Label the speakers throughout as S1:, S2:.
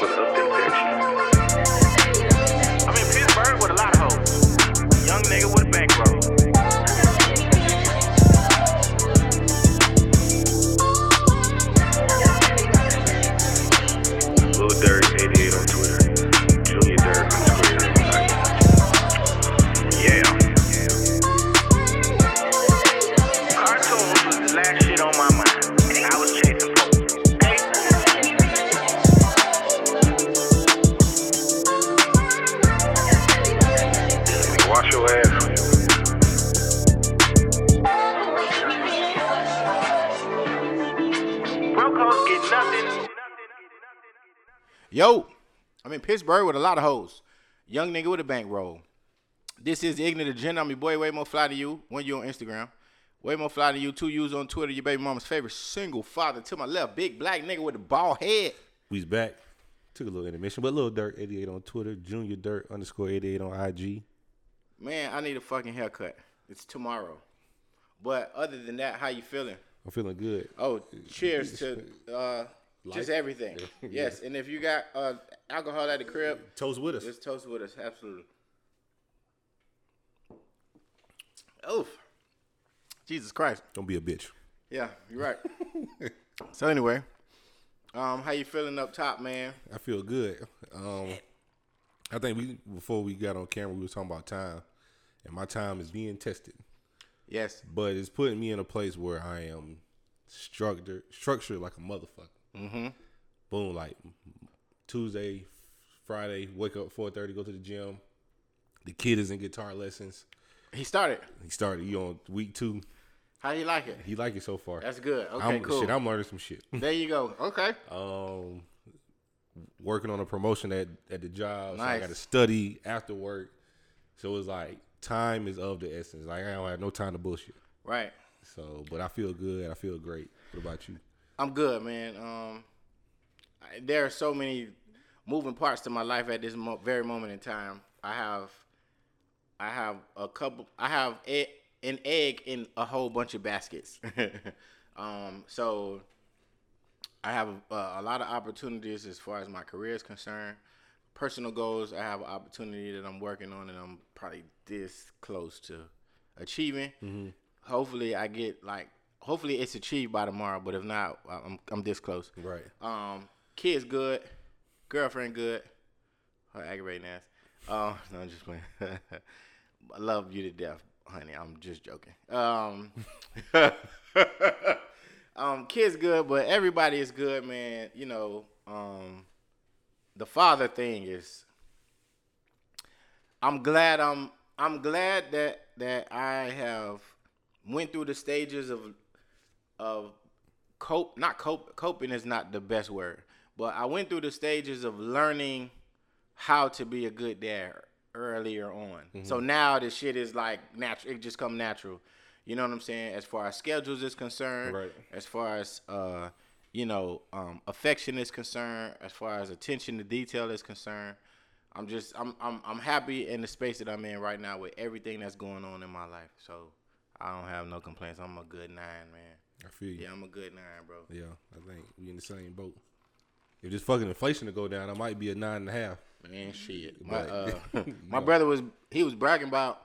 S1: I'm lot of hoes. Young nigga with a bankroll.
S2: This is the Ignant Agenda. I'm your boy, way more fly to you. One you on Instagram. Way more fly to you. Two U's on Twitter. Your baby mama's favorite single father. To my left, big black nigga with a bald head.
S3: We's back. Took a little intermission, but little Dirt 88 on Twitter, Junior Dirt underscore 88 on IG.
S2: Man, I need a fucking haircut. It's tomorrow. But other than that, how you feeling?
S3: I'm feeling good.
S2: Oh, cheers to uh, just everything. Yes, and if you got uh, alcohol at the crib,
S3: Toast with us.
S2: just toast with us. Absolutely. Oof. Jesus Christ.
S3: Don't be a bitch.
S2: Yeah, you're right. so anyway, um, how you feeling up top, man?
S3: I feel good. Um, I think we before we got on camera, we were talking about time, and my time is being tested.
S2: Yes.
S3: But it's putting me in a place where I am structured, structured like a motherfucker.
S2: Mm-hmm.
S3: Boom, like Tuesday, Friday, wake up four thirty, go to the gym. The kid is in guitar lessons.
S2: He started.
S3: He started. You on week two.
S2: How you like it?
S3: He like it so far.
S2: That's good. Okay,
S3: I'm,
S2: cool.
S3: Shit, I'm learning some shit.
S2: there you go. Okay.
S3: um, working on a promotion at at the job. So I got to study after work. So it's like time is of the essence. Like I don't have no time to bullshit.
S2: Right.
S3: So, but I feel good. I feel great. What about you?
S2: I'm good, man. Um, I- there are so many moving parts to my life at this mo- very moment in time. I have, I have a couple. I have e- an egg in a whole bunch of baskets. um, so I have a, a lot of opportunities as far as my career is concerned. Personal goals, I have an opportunity that I'm working on, and I'm probably this close to achieving. Hopefully, I get like. Hopefully, it's achieved by tomorrow. But if not, I'm I'm this close.
S3: Right.
S2: Um, kids good, girlfriend good. Her aggravating ass. Uh, no, I'm just playing. I love you to death, honey. I'm just joking. Um, um, kids good, but everybody is good, man. You know, um, the father thing is. I'm glad I'm I'm glad that that I have went through the stages of of cope not cope coping is not the best word but i went through the stages of learning how to be a good dad earlier on so now the shit is like natural it just come natural you know what i'm saying as far as schedules is concerned
S3: Right.
S2: as far as uh you know um affection is concerned as far as attention to detail is concerned i'm just i'm i'm, I'm happy in the space that i'm in right now with everything that's going on in my life so i don't have no complaints i'm a good nine man
S3: I feel you.
S2: yeah, I'm a good nine, bro.
S3: Yeah, I think we in the same boat. If this fucking inflation to go down, I might be a nine and a half.
S2: Man, shit. My
S3: But-
S2: uh, my brother was he was bragging about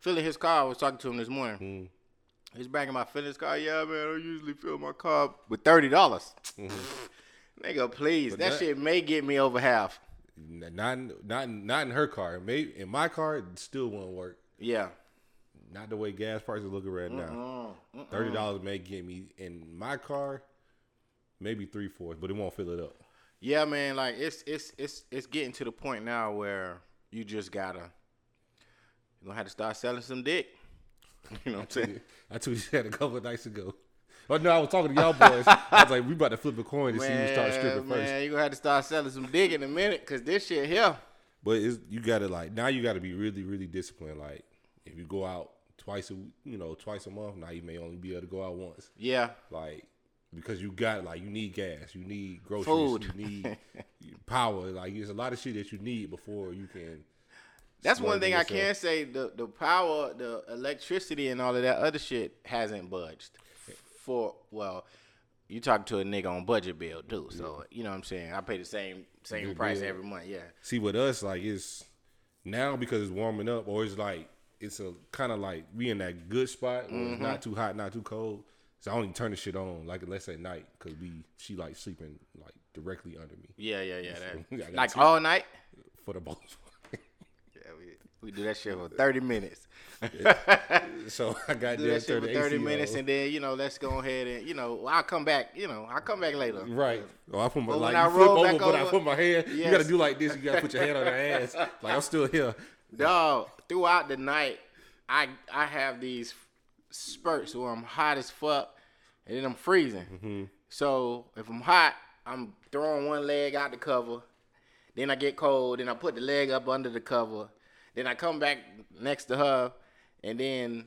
S2: filling his car. I was talking to him this morning.
S3: Mm.
S2: He's bragging about filling his car. Yeah, man, I usually fill my car with thirty dollars. Nigga, please. That,
S3: that-
S2: shit may get me over half.
S3: Not not not in her car. Maybe in my car, it still won't work.
S2: Yeah.
S3: Not the way gas prices looking right now. Thirty dollars may get me in my car, maybe three fourths, but it won't fill it up.
S2: Yeah, man. Like it's it's it's it's getting to the point now where you just gotta you're gonna have to start selling some dick. You know what I'm saying?
S3: I told you that a couple of nights ago. Oh no, I was talking to y'all boys. I was like, we about to flip a coin to see who start stripping
S2: man,
S3: first.
S2: you gonna have to start selling some dick in a minute, cause this shit here.
S3: But it's, you gotta like now you gotta be really really disciplined. Like if you go out twice a you know twice a month, now you may only be able to go out once.
S2: Yeah,
S3: Like because you got like you need gas, you need groceries,
S2: Food.
S3: you need power. Like there's a lot of shit that you need before you can.
S2: that's one thing I
S3: yourself.
S2: can say. The the power, the electricity, and all of that other shit hasn't budged. For well, you talk to a nigga on budget bill too. So you know what I'm saying. I pay the same same
S3: Good
S2: price
S3: deal.
S2: every month. Yeah.
S3: See, with us, like it's now because it's warming up, or it's like it's a kind of like we in that good spot where
S2: Mm-hmm.
S3: it's not too hot, not too cold. So I only turn the shit on like unless at night because we she like sleeping like directly under me
S2: Yeah, yeah, yeah.
S3: I
S2: That, like all night.
S3: for the most.
S2: Yeah, we, we do that shit for 30 minutes.
S3: so I got
S2: do that shit for 30
S3: AC
S2: minutes, and then you know, let's go ahead and you know, I'll come back. You know, I'll come back later.
S3: Right. Oh, I put my
S2: But
S3: like
S2: I
S3: flip
S2: roll
S3: over, but I put my hand. You gotta do like this. You gotta put your hand on her ass. Like I'm still here.
S2: Dog, throughout the night, I I have these spurts where I'm hot as fuck, and then I'm freezing.
S3: Mm-hmm.
S2: So if I'm hot, I'm throwing one leg out the cover. Then I get cold. Then I put the leg up under the cover. Then I come back next to her, and then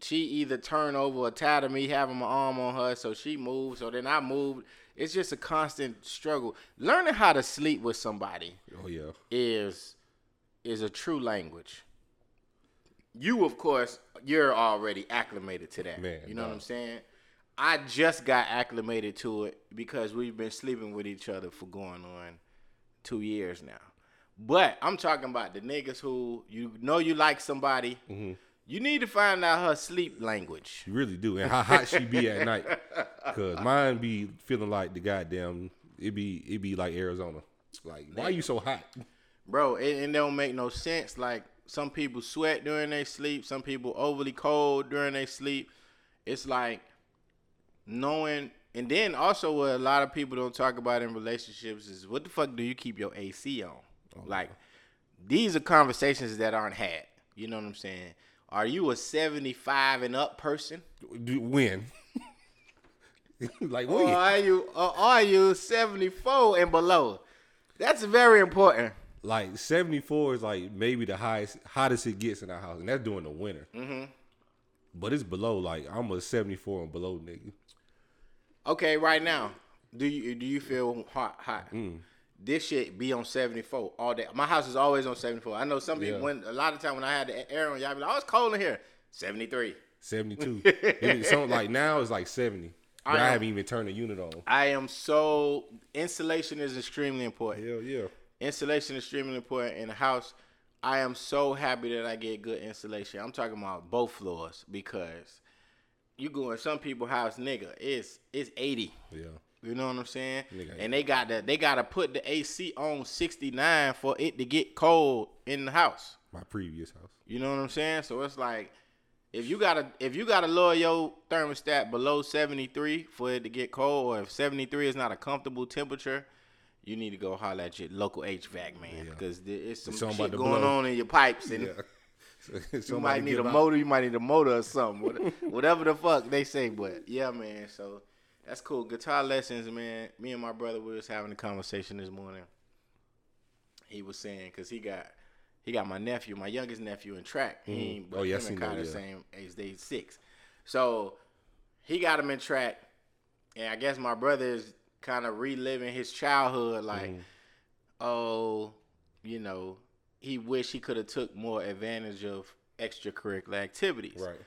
S2: she either turn over or tired of me having my arm on her, so she moves. So then I move. It's just a constant struggle. Learning how to sleep with somebody
S3: Oh yeah.
S2: is is a true language. You, of course, you're already acclimated to that.
S3: Man,
S2: you know what. I'm saying? I just got acclimated to it because we've been sleeping with each other for going on two years now. But I'm talking about the niggas who you know you like somebody.
S3: Mm-hmm.
S2: You need to find out her sleep language.
S3: You really do. And how hot she be at night. Cause mine be feeling like the goddamn it be it be like Arizona. Like, why you so hot?
S2: Bro, it, it don't make no sense. Like some people sweat during their sleep, some people overly cold during their sleep. It's like knowing and then also what a lot of people don't talk about in relationships is what the fuck do you keep your AC on? like these are conversations that aren't had. You know what I'm saying? Are you a 75 and up person?
S3: When? like
S2: Or are you or are you 74 and below? That's very important.
S3: Like 74 is like maybe the highest hottest it gets in our house, and that's during the winter. Mm-hmm. But it's below. Like I'm a 74 and below nigga.
S2: Okay, right now, do you do you feel hot? Hot.
S3: Mm.
S2: This shit be on seventy four all day. My house is always on seventy four. I know some people
S3: Yeah.
S2: when a lot of time when I had the air on, y'all be like, "Oh, it's cold in here." Seventy three.
S3: 72. It- so like now it's like 70. But
S2: I
S3: I, haven't even turned the unit on.
S2: I am so insulation is extremely important.
S3: Hell yeah.
S2: Insulation is extremely important in the house. I am so happy that I get good insulation. I'm talking about both floors because you go in some people house, nigga, it's it's eighty.
S3: Yeah.
S2: You know what I'm saying?
S3: Nigga.
S2: And they got the they gotta put the AC on 69 for it to get cold in the house.
S3: My previous house.
S2: You know what I'm saying? So it's like if you gotta if you gotta lower your thermostat below 73 for it to get cold, or if 73 is not a comfortable temperature, you need to go holler at your local HVAC man
S3: Yeah.
S2: because there is some
S3: It's something
S2: shit going
S3: blow.
S2: on in your pipes and.
S3: Yeah.
S2: You might need a motor. You might need a motor or something. Whatever the fuck they say, but yeah, man. So that's cool. Guitar lessons, man. Me and my brother we was having a conversation this morning. He was saying because he got he got my nephew, my youngest nephew in track. He but
S3: Oh, yeah, I
S2: him and the same age. They six. So he got him in track, and I guess my brother is kind of reliving his childhood, like,
S3: Mm-hmm.
S2: oh, you know, he wish he could have took more advantage of extracurricular activities.
S3: Right.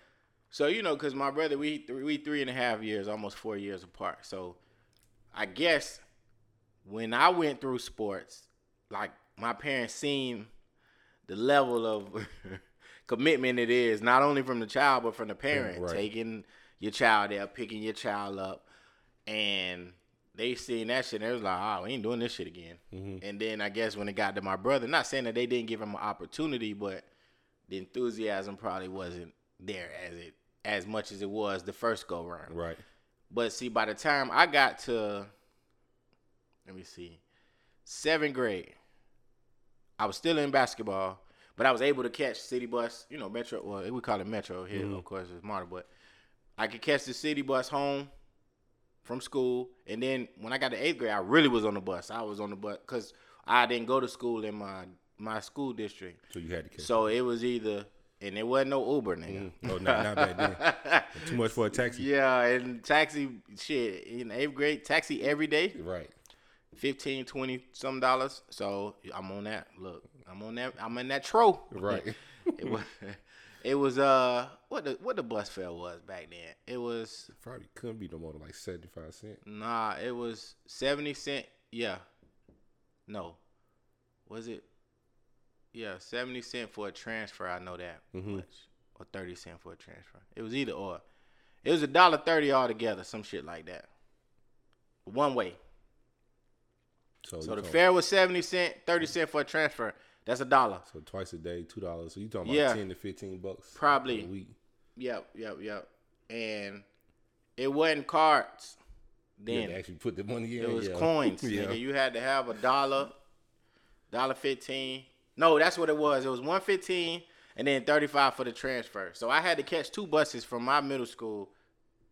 S2: So you know, cause my brother, we th- we three and a half years, almost four years apart. So I guess when I went through sports, like my parents seen the level of commitment it is, not only from the child but from the parent,
S3: right.
S2: taking your child there, picking your child up, and they seen that shit. and They was like, "Oh, we ain't doing this shit again." Mm-hmm. And then I guess when it got to my brother, not saying that they didn't give him an opportunity, but the enthusiasm probably wasn't there as it as much as it was the first go round.
S3: Right.
S2: But see, by the time I got to, let me see, seventh grade, I was still in basketball, but I was able to catch city bus. You know, metro. Well, we call it metro here, mm-hmm. of course, it's Marta, but I could catch the city bus home from school, and then when I got to eighth grade, I really was on the bus. I was on the bus because I didn't go to school in my my school district,
S3: So you had to catch.
S2: so it was either. And there wasn't no Uber, nigga. Mm.
S3: Oh, not, not back then. Too much for a taxi.
S2: Yeah, and taxi shit in eighth grade, taxi every day,
S3: Right.
S2: 15, 20 some dollars. So I'm on that. Look, I'm on that. I'm in that tro.
S3: Right.
S2: it, was, uh what the what the bus fare was back then. It was
S3: Probably couldn't be no more than like seventy five cent.
S2: nah, it was seventy cent. Yeah, no, was it? Yeah, seventy cent for a transfer. I know that
S3: Mhm.
S2: much, or thirty cent for a transfer. It was either or. It was a dollar thirty altogether, some shit like that. One way.
S3: So,
S2: So the fare was seventy cent, thirty cent for a transfer. That's a dollar.
S3: So twice a day, two dollars. So you talking
S2: Yeah.
S3: about ten to fifteen bucks?
S2: Probably.
S3: a week.
S2: Yep, yep, yep. And it wasn't cards.
S3: You
S2: Then
S3: had to actually put the money in.
S2: It was
S3: yeah.
S2: coins.
S3: yeah.
S2: Nigga. You had to have a dollar, dollar fifteen. No, that's what it was. It was one fifteen and then thirty five for the transfer. So I had to catch two buses from my middle school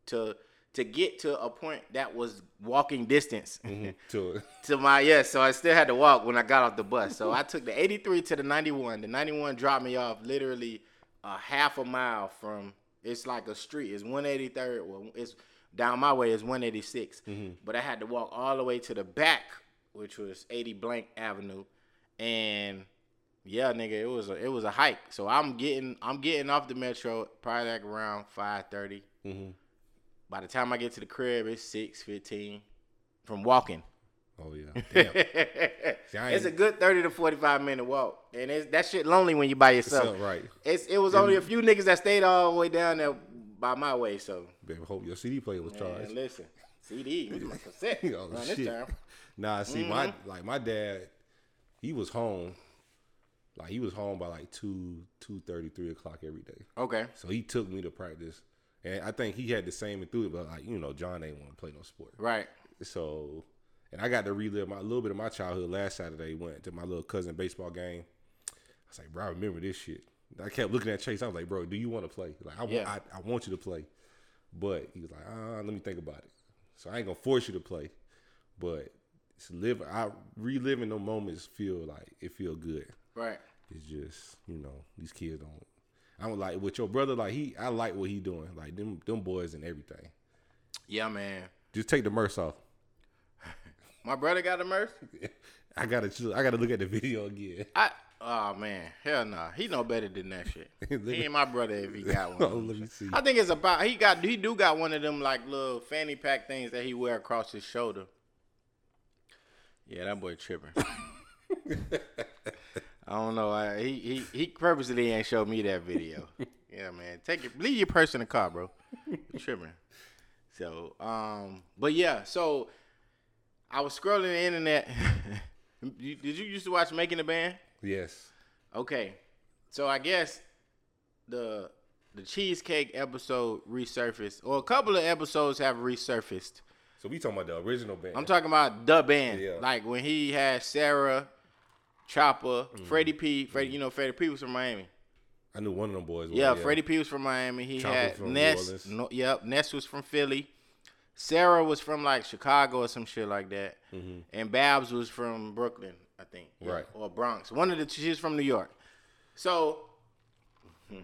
S2: to to get to a point that was walking distance
S3: Mhm. To
S2: to my yes. So I still had to walk when I got off the bus. So I took the eighty three to the ninety one. The ninety one dropped me off literally a half a mile from. It's like a street. It's one eighty third. Well, it's down my way. It's one eighty But I had to walk all the way to the back, which was eighty blank Avenue, and yeah, nigga, it was a it was a hike. So I'm getting I'm getting off the metro probably like around five thirty. By the time I get to the crib, it's six fifteen from walking.
S3: oh yeah. Damn. I
S2: it's a good thirty to forty five minute walk, and it's that shit lonely when you by yourself.
S3: So, right.
S2: It's it was only a few niggas that stayed all the way down there by my way. So
S3: Baby, hope your CD player was charged.
S2: man, listen, CD, we my cassette
S3: Oh,
S2: this time.
S3: Nah, see, my
S2: Mm-hmm.
S3: like my dad, he was home. Like he was home by like two, two thirty, three o'clock every day.
S2: Okay,
S3: So he took me to practice, and I think he had the same enthusiasm. But like you know, John ain't want to play no sport.
S2: right.
S3: So, and I got to relive my a little bit of my childhood. Last Saturday, went to my little cousin baseball game. I was like, bro, I remember this shit. I kept looking at Chase. I was like, bro, do you want to play? Like, I want,
S2: Yeah.
S3: I, I want you to play. But he was like, ah, let me think about it. So I ain't gonna force you to play, but it's live. I reliving those moments feel like it feel good.
S2: Right.
S3: It's just you know these kids don't. I don't like with your brother. Like he, I like what he doing. Like them, them boys and everything.
S2: Yeah, man.
S3: Just take the merce off.
S2: My brother got a merch.
S3: I gotta, I gotta look at the video again.
S2: I oh man, hell nah. He know better than that shit. he ain't my brother if he got
S3: Oh,
S2: one.
S3: let me see.
S2: I think it's about he got he do got one of them like little fanny pack things that he wear across his shoulder. Yeah, that boy tripping. I don't know. I, he he he purposely ain't showed me that video. yeah, man. Take it. Leave your purse in the car, bro. Tripping. So, um, but yeah. So, I was scrolling the internet. You- Did you used to watch Making the Band?
S3: Yes.
S2: Okay, so I guess the the cheesecake episode resurfaced, or a couple of episodes have resurfaced.
S3: So we talking about the original band.
S2: I'm talking about the band,
S3: Yeah.
S2: like when he had Sarah, Chopper,
S3: Mm-hmm.
S2: Freddie P. Freddie, you know Freddie P was from Miami.
S3: I knew one of them boys. was,
S2: Yeah, Freddie P was from Miami. He
S3: Chopper
S2: had Ness. No, yep, Ness was from Philly. Sarah was from like Chicago or some shit like that, and Babs was from Brooklyn, I think, yeah,
S3: Mm-hmm. Right.
S2: or Bronx. One of the she's from New York. So hmm,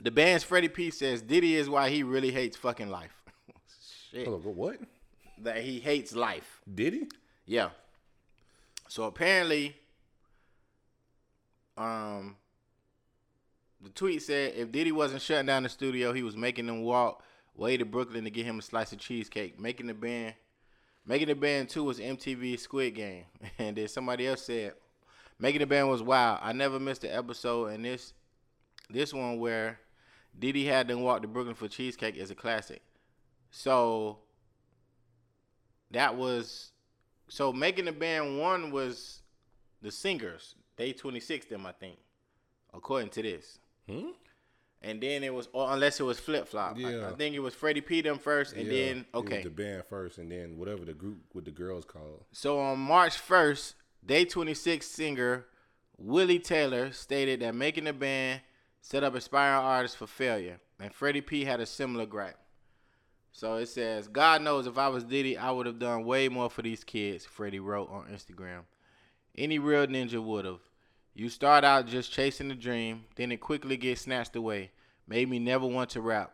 S2: the band's Freddie P says Diddy is why he really hates fucking life. shit,
S3: Hold on, what?
S2: that he hates life.
S3: Did he?
S2: Yeah. So apparently, um, the tweet said if Diddy wasn't shutting down the studio, he was making them walk way to Brooklyn to get him a slice of cheesecake. Making the band, making the band too was MTV Squid Game, and then somebody else said, making the band was wild. I never missed an episode, and this, this one where Diddy had them walk to Brooklyn for cheesecake is a classic. So that was so making the band one was the singers. Day twenty six them I think, according to this.
S3: Hmm?
S2: And then it was, or unless it was flip flop. I,
S3: Yeah.
S2: I think it was Freddie P them first, and
S3: Yeah,
S2: then okay.
S3: the band first, and then whatever the group with the girls called.
S2: So on March 1st, Day 26 singer Willie Taylor stated that making the band set up aspiring artists for failure, and Freddie P had a similar gripe. So it says, God knows if I was Diddy, I would have done way more for these kids, Freddie wrote on Instagram. Any real ninja would have. You start out just chasing the dream, then it quickly gets snatched away. Made me never want to rap.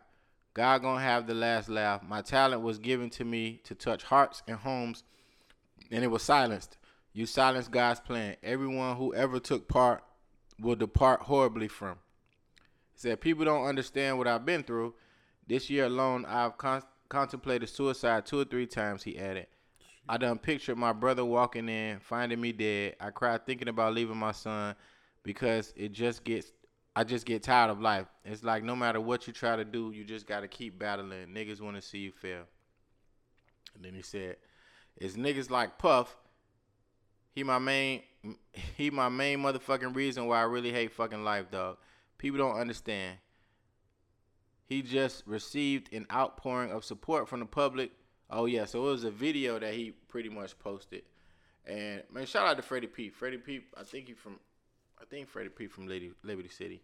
S2: God gonna have the last laugh. My talent was given to me to touch hearts and homes and it was silenced. You silenced God's plan. Everyone who ever took part will depart horribly from. He said people don't understand what I've been through. This year alone, I've con- contemplated suicide two or three times. He added. I done pictured my brother walking in, finding me dead. I cried thinking about leaving my son because it just gets I just get tired of life. It's like no matter what you try to do, you just gotta keep battling. Niggas wanna see you fail. And then he said, It's niggas like Puff. He my main he my main motherfucking reason why I really hate fucking life, dog. People don't understand. He just received an outpouring of support from the public. Oh yeah, so it was a video that he pretty much posted. And man, shout out to Freddie P. Freddie P. I think he from I think Freddie P from Lady, Liberty City.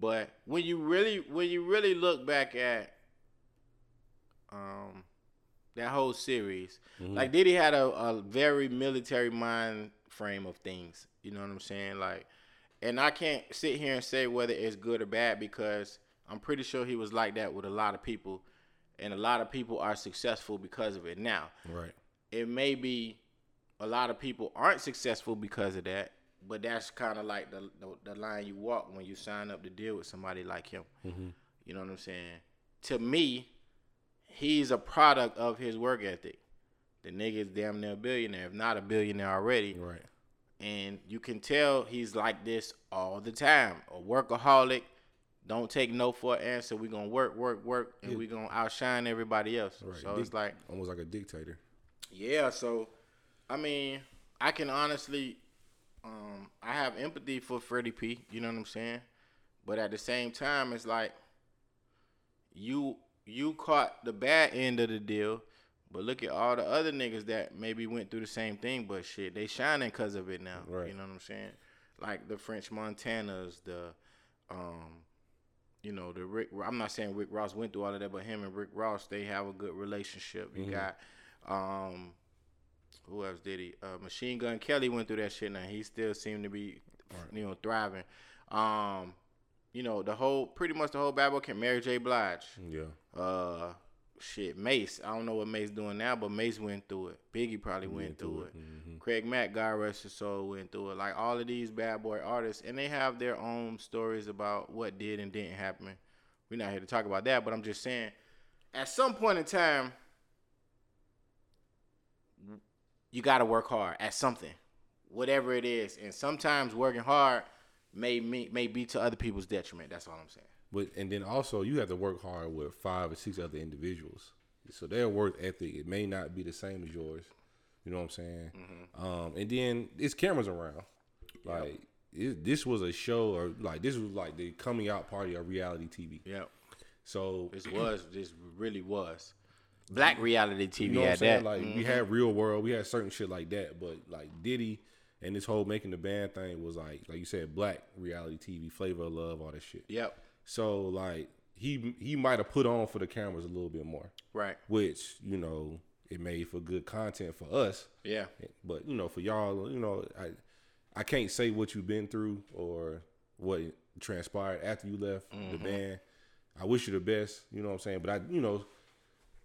S2: But when you really when you really look back at um that whole series, like Diddy had a, a very military mind frame of things. You know what I'm saying? Like and I can't sit here and say whether it's good or bad because I'm pretty sure he was like that with a lot of people and a lot of people are successful because of it. Now,
S3: Right.
S2: it may be a lot of people aren't successful because of that, but that's kind of like the, the the line you walk when you sign up to deal with somebody like him. Mm-hmm. You know what I'm saying? To me, he's a product of his work ethic. The nigga's damn near a billionaire, if not a billionaire already.
S3: Right.
S2: And you can tell he's like this all the time. A workaholic. Don't take no for an answer. We're gonna work, work, work, and we're gonna outshine everybody else.
S3: Right.
S2: So
S3: Dic-
S2: it's like
S3: almost like a dictator.
S2: yeah, so I mean, I can honestly um I have empathy for Freddie P, you know what I'm saying? But at the same time it's like you you caught the bad end of the deal, but look at all the other niggas that maybe went through the same thing, but shit, they shining cuz of it now.
S3: Right.
S2: You know what I'm saying? Like the French Montanas, the um you know, the Rick I'm not saying Rick Ross went through all of that, but him and Rick Ross, they have a good relationship. You got um who else did he? Uh, Machine Gun Kelly went through that shit now. He still seemed to be you know, thriving. Um, you know, the whole pretty much the whole Bad Boy can Mary J. Blige.
S3: Yeah.
S2: Uh shit, Mase. I don't know what Mase doing now, but Mase went through it. Biggie probably went, through it.
S3: Mm-hmm.
S2: Craig Mack, God rest his soul, went through it. Like all of these bad boy artists, and they have their own stories about what did and didn't happen. We're not here to talk about that, but I'm just saying, at some point in time, you got to work hard at something, whatever it is. And sometimes working hard may may be to other people's detriment. That's all I'm saying.
S3: But and then also you have to work hard with five or six other individuals. So their work ethic it may not be the same as yours. You know what I'm saying?
S2: Mm-hmm.
S3: Um, and then it's cameras around. Like it, this was a show or like this was like the coming out party of reality TV.
S2: Yeah,
S3: So
S2: this was this really was black reality TV
S3: you know
S2: at
S3: saying?
S2: that. Mm-hmm.
S3: Like we had real world, we had certain shit like that. But like Diddy and this whole making the band thing was like like you said, black reality TV, flavor of love, all that shit.
S2: Yep.
S3: So like he he might have put on for the cameras a little bit more,
S2: Right.
S3: which you know it made for good content for us.
S2: Yeah.
S3: But you know for y'all, you know I I can't say what you've been through or what transpired after you left the
S2: Mm-hmm.
S3: band. I wish you the best. You know what I'm saying. But I you know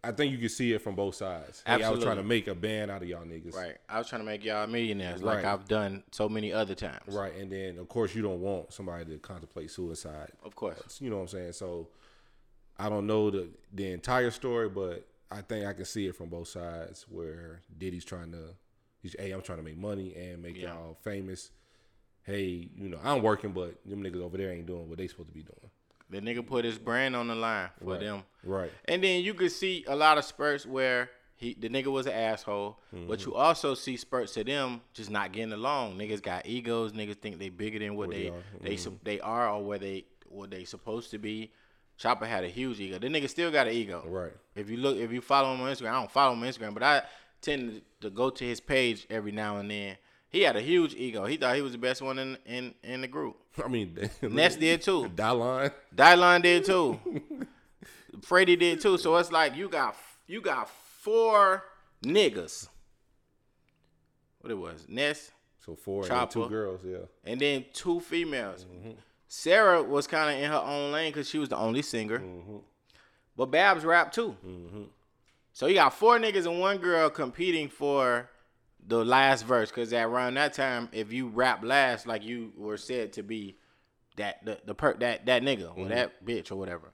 S3: I think you can see it from both sides. Hey, I was trying to make a band out of y'all niggas.
S2: Right. I was trying to make y'all millionaires like I've done so many other times.
S3: Right. And then of course you don't want somebody to contemplate suicide.
S2: Of course.
S3: You know what I'm saying? So I don't know the the entire story, but I think I can see it from both sides where Diddy's trying to he's hey, I'm trying to make money and make
S2: Yeah.
S3: y'all famous. Hey, you know, I'm working, but them niggas over there ain't doing what they supposed to be doing.
S2: The nigga put his brand on the line for
S3: Right.
S2: them.
S3: Right.
S2: And then you could see a lot of spurts where he the nigga was an asshole, but
S3: Mm-hmm.
S2: you also see spurts of them just not getting along. Niggas got egos. Niggas think they bigger than what
S3: What
S2: they
S3: they are.
S2: they sup- they are or where they what they supposed to be. Chopper had a huge ego. The nigga still got an ego.
S3: Right.
S2: If you look, if you follow him on Instagram, I don't follow him on Instagram, but I tend to go to his page every now and then. He had a huge ego. He thought he was the best one in in, in the group.
S3: I mean
S2: Ness did too.
S3: Dylon.
S2: Dylon did too. Freddie did too. So it's like you got you got four niggas. What it was, Ness,
S3: So four and two girls, yeah.
S2: and then two females. Mm-hmm. Sarah was kind of in her own lane because she was the only singer. Mm-hmm. But Babs rap too. Mm-hmm. So you got four niggas and one girl competing for the last verse. Because around that time, if you rap last, like you were said to be that the the per that that nigga or that mm-hmm. bitch or whatever.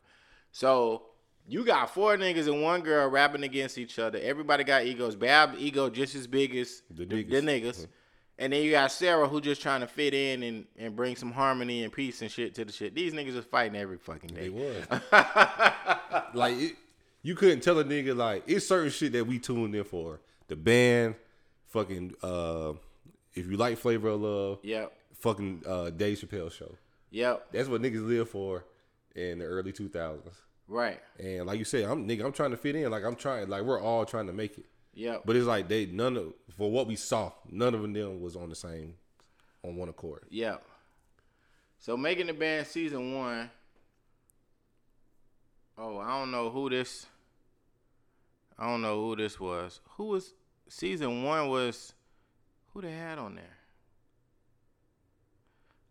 S2: So you got four niggas and one girl rapping against each other. Everybody got egos. Bab ego just as big as
S3: The
S2: the,
S3: niggas.
S2: the niggas. And then you got Sarah who just trying to fit in and, and bring some harmony and peace and shit to the shit. These niggas is fighting every fucking day.
S3: They was. like it, you couldn't tell a nigga like it's certain shit that we tuned in for. The band, fucking uh if you like Flavor of Love,
S2: Yep.
S3: fucking uh Dave Chappelle show.
S2: Yep.
S3: That's what niggas live for in the early two thousands.
S2: Right.
S3: And like you said, I'm nigga, I'm trying to fit in. Like I'm trying like we're all trying to make it.
S2: Yep.
S3: But it's like they none of for what we saw, none of them was on the same on one accord.
S2: Yeah. So making the band season one. Oh, I don't know who this. I don't know who this was. Who was season one? Was who they had on there?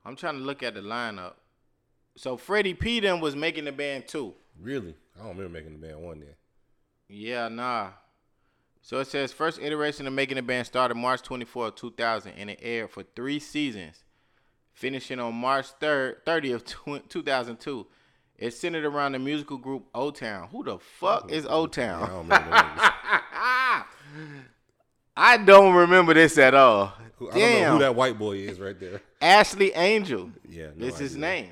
S2: I'm trying to look at the lineup. So Freddie P them was making the band too.
S3: Really? I don't remember making the band one then.
S2: Yeah, nah. So it says first iteration of making the band started March 24, 2000, and it aired for three seasons, finishing on March 3rd, 30th, tw- 2002. It's centered around the musical group O Town. Who the fuck is O
S3: I
S2: Town?
S3: don't remember them niggas.
S2: I don't remember this at all.
S3: Who- I don't know
S2: Damn.
S3: who that white boy is right there.
S2: Ashley Angel.
S3: Yeah, no
S2: This his name.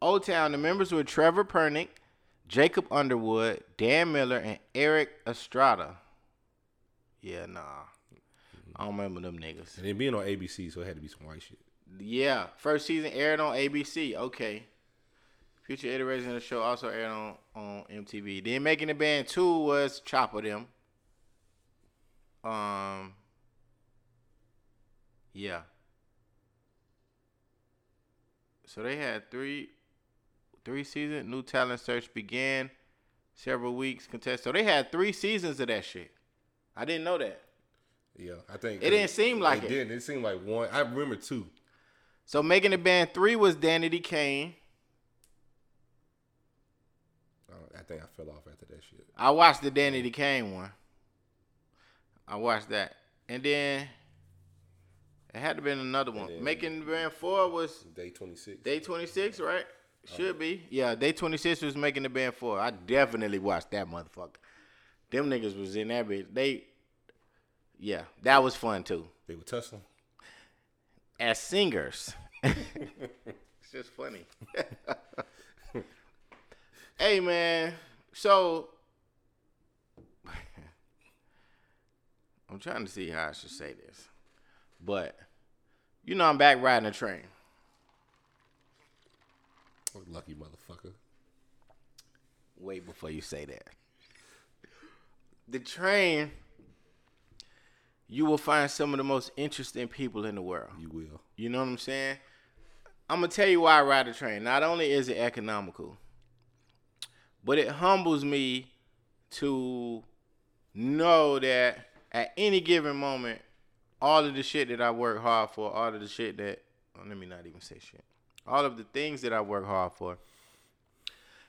S2: O Town. The members were Trevor Penick, Jacob Underwood, Dan Miller, and Eric Estrada. Yeah, nah. I don't remember them niggas.
S3: And then being on ABC, so it had to be some white shit.
S2: Yeah, first season aired on ABC. Okay. Future iterations of the show also aired on, on MTV. Then making the band two was Chopper them. Um. Yeah. So they had three, three season New talent search began. Several weeks contest. So they had three seasons of that shit. I didn't know that.
S3: Yeah, I think
S2: It didn't seem like it.
S3: didn't. It seemed like one. I remember two.
S2: So making the band three was Danity Kane.
S3: Uh, I think I fell off after that shit.
S2: I watched the Danity Kane one. I watched that. And then it had to been another one. Making the band four was
S3: Day twenty six.
S2: day 26, right? Should be. Yeah, day 26 was making the band four. I definitely watched that motherfucker. Them niggas was in that bitch. They, yeah, that was fun too.
S3: They were tussling.
S2: As singers. it's just funny. hey man, so I'm trying to see how I should say this. But you know I'm back riding a train.
S3: Lucky motherfucker.
S2: Wait before you say that. The train you will find some of the most interesting people in the world.
S3: You will.
S2: You know what I'm saying? I'm gonna tell you why I ride the train. Not only is it economical, but it humbles me to know that at any given moment, all of the shit that I work hard for, all of the shit that oh, let me not even say shit, all of the things that I work hard for,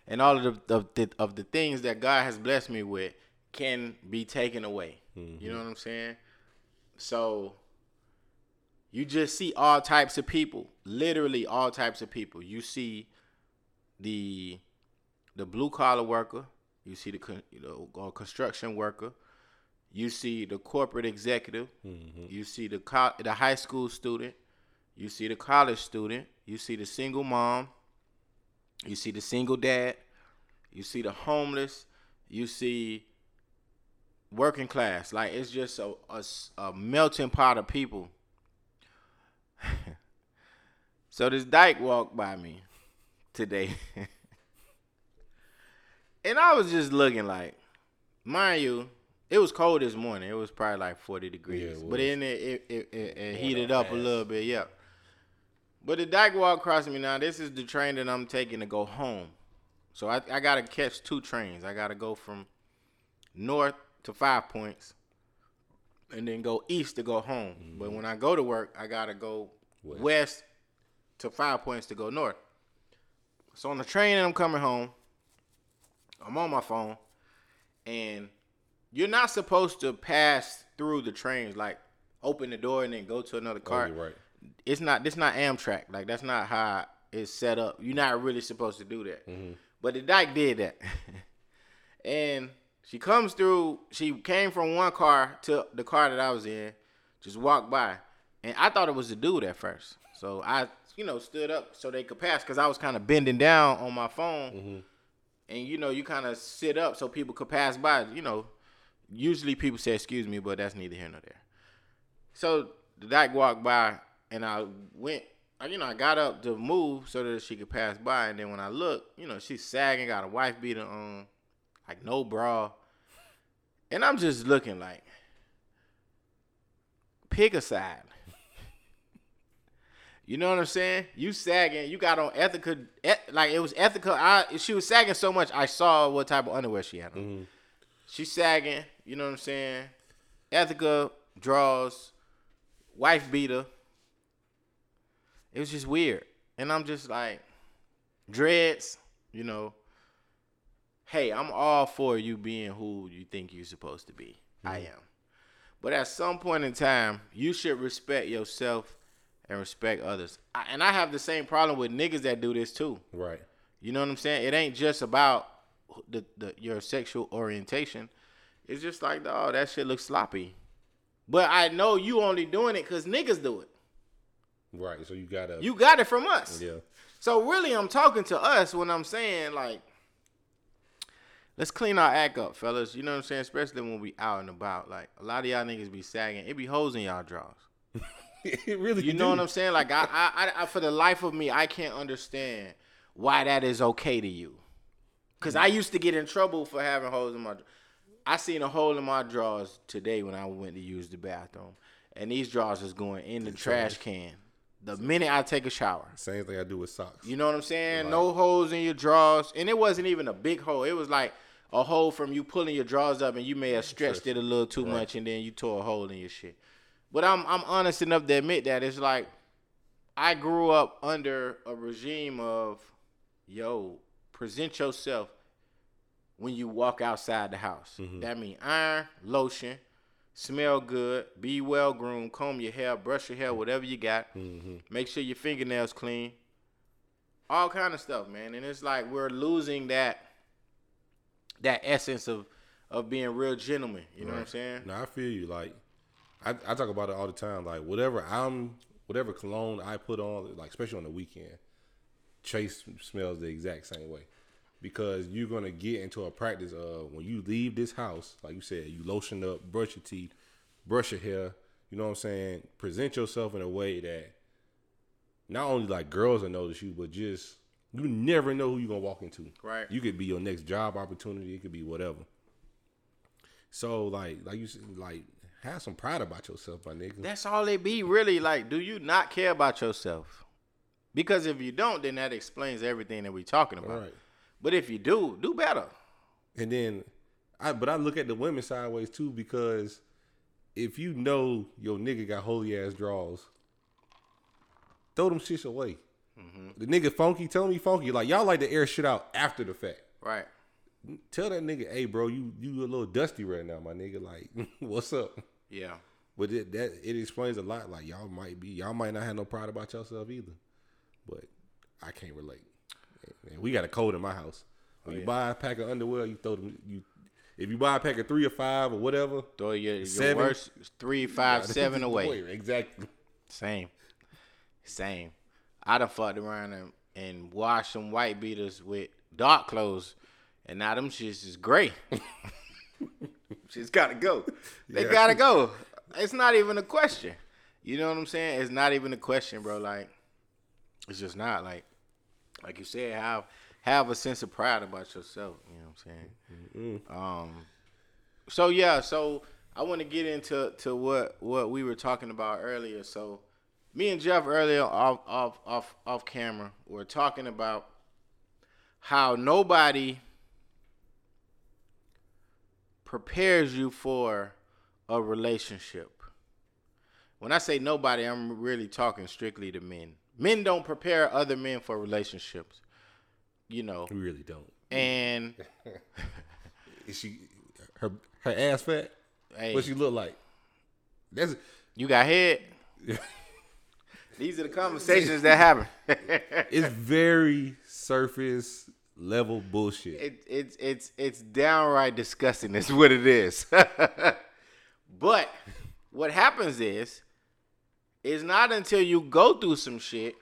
S2: and all of the of the, of the things that God has blessed me with can be taken away. You know mm-hmm. what I'm saying? So you just see all types of people, literally all types of people. You see the the blue collar worker, you see the you know construction worker, you see the corporate executive, mm-hmm. you see the co- the high school student, you see the college student, you see the single mom, you see the single dad, you see the homeless, you see working class. Like it's just a a melting pot of people. so this dyke walked by me today. and I was just looking like, mind you, it was cold this morning. It was probably like 40 degrees.
S3: Yeah,
S2: but then it, it, it, it, heated
S3: up
S2: up a little bit, yeah. But the dyke walked across me now. This is the train that I'm taking to go home. So I, I gotta catch two trains. I gotta go from north to Five Points, and then go east to go home. But mm-hmm. when I go to work, I gotta go
S3: West.
S2: west. to Five Points to go north. So on the train and I'm coming home, I'm on my phone, and you're not supposed to pass through the trains like open the door and then go to another oh, car.
S3: you're right.
S2: It's not this not Amtrak. Like that's not how it's set up. You're not really supposed to do that. Mm-hmm. But the dyke did that. and she comes through, she came from one car to the car that I was in, just walked by. And I thought it was a dude at first. So I, you know, stood up so they could pass because I was kind of bending down on my phone. Mm-hmm. And you know, you kind of sit up so people could pass by. You know, usually people say excuse me, but that's neither here nor there. So the dyke walked by, and I went. I- You know, I got up to move so that she could pass by, and then when I looked, you know, she's sagging, got a wife beater on, like no bra, and I'm just looking like, pick a side. You know what I'm saying? You sagging, you got on ethical, et, like it was ethical. I she was sagging so much, I saw what type of underwear she had on. Mm-hmm. She's sagging, you know what I'm saying? Ethika draws, wife beater. It was just weird. And I'm just like, dreads, you know. Hey, I'm all for you being who you think you're supposed to be. I mm-hmm. am. But at some point in time, you should respect yourself and respect others. I, and I have the same problem with niggas that do this too.
S3: Right.
S2: You know what I'm saying? It ain't just about the, the your sexual orientation. It's just like, oh, that shit looks sloppy. But I know you only doing it because niggas do it.
S3: Right. So you gotta.
S2: You got it from us.
S3: Yeah.
S2: So really, I'm talking to us when I'm saying like, let's clean our act up, fellas. You know what I'm saying? Especially when we out and about. Like a lot of y'all niggas be sagging. It be hoes in y'all drawers.
S3: it really.
S2: You know what I'm saying? Like I, I, I, I, for the life of me, I can't understand why that is okay to you. Cause I used to get in trouble for having holes in my. I seen a hole in my drawers today when I went to use the bathroom, and these drawers is going in the trash can. The minute I take a shower,
S3: Same thing I do with socks.
S2: you know what I'm saying? No holes in your drawers, and it wasn't even a big hole. It was like a hole from you pulling your drawers up, and you may have stretched it a little too much, and then you tore a hole in your shit. But I'm I'm honest enough to admit that it's like I grew up under a regime of yo present yourself when you walk outside the house. Mm-hmm. That mean iron, lotion, smell good, be well groomed, comb your hair, brush your hair, whatever you got. Mm-hmm. Make sure your fingernails clean. All kind of stuff, man. And it's like we're losing that that essence of of being real gentlemen. You know what I'm saying?
S3: No, I feel you. Like, I, I talk about it all the time. Like, whatever I'm, whatever cologne I put on, like especially on the weekend, Chase smells the exact same way. Because you're gonna get into a practice of when you leave this house, like you said, you lotion up, brush your teeth, brush your hair. You know what I'm saying? Present yourself in a way that not only like girls will notice you, but just you never know who you're gonna walk into.
S2: Right.
S3: You could be your next job opportunity. It could be whatever. So like like you said, like have some pride about yourself, my nigga.
S2: That's all it be, really. Like, do you not care about yourself? Because if you don't, then that explains everything that we're talking about.
S3: Right.
S2: But if you do, do better.
S3: And then I but I look at the women sideways too because if you know your nigga got holy ass draws, throw them shits away. Mm-hmm. The nigga funky, tell me funky. Like y'all like to air shit out after the fact.
S2: Right.
S3: Tell that nigga, hey bro, you you a little dusty right now, my nigga. Like, what's up?
S2: Yeah.
S3: But it that it explains a lot. Like y'all might be y'all might not have no pride about yourself either. But I can't relate. We got a code in my house. When oh, you buy a pack of underwear, you throw them you if you buy a pack of three or five or whatever,
S2: Throw your, your
S3: Seven.
S2: worst three, five, seven away.
S3: Exactly.
S2: Same. Same. I done fucked around and, and washed some white beaters with dark clothes, and now them shits is gray. She's gotta go. They
S3: Yeah.
S2: gotta go. It's not even a question. You know what I'm saying? It's not even a question, bro. Like, it's just not like, like you said, have have a sense of pride about yourself. You know what I'm saying? Um. So yeah, so I want to get into to what what we were talking about earlier. So me and Jeff earlier off off off off camera were talking about how nobody prepares you for a relationship. When I say nobody, I'm really talking strictly to men. Men don't prepare other men for relationships. You know,
S3: We really don't.
S2: and
S3: Is she her her ass fat?
S2: hey,
S3: What she look like? That's
S2: you got head. These are the conversations that happen.
S3: It's very surface level bullshit.
S2: it, it's it's it's downright disgusting. Is what it is. but what happens is, it's not until you go through some shit,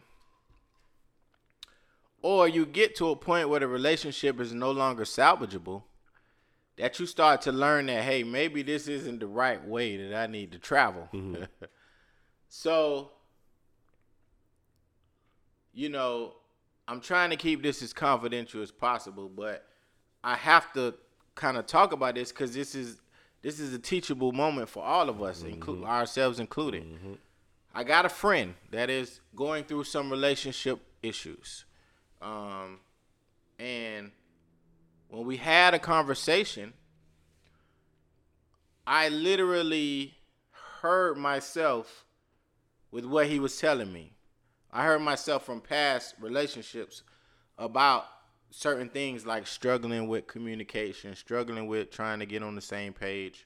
S2: or you get to a point where the relationship is no longer salvageable, that you start to learn that hey, maybe this isn't the right way that I need to travel. Mm-hmm. so, you know, I'm trying to keep this as confidential as possible, but I have to kind of talk about this because this is this is a teachable moment for all of us, include mm-hmm. ourselves included. Mm-hmm. I got a friend that is going through some relationship issues, um, and when we had a conversation, I literally heard myself with what he was telling me. I heard myself from past relationships about certain things like struggling with communication, struggling with trying to get on the same page,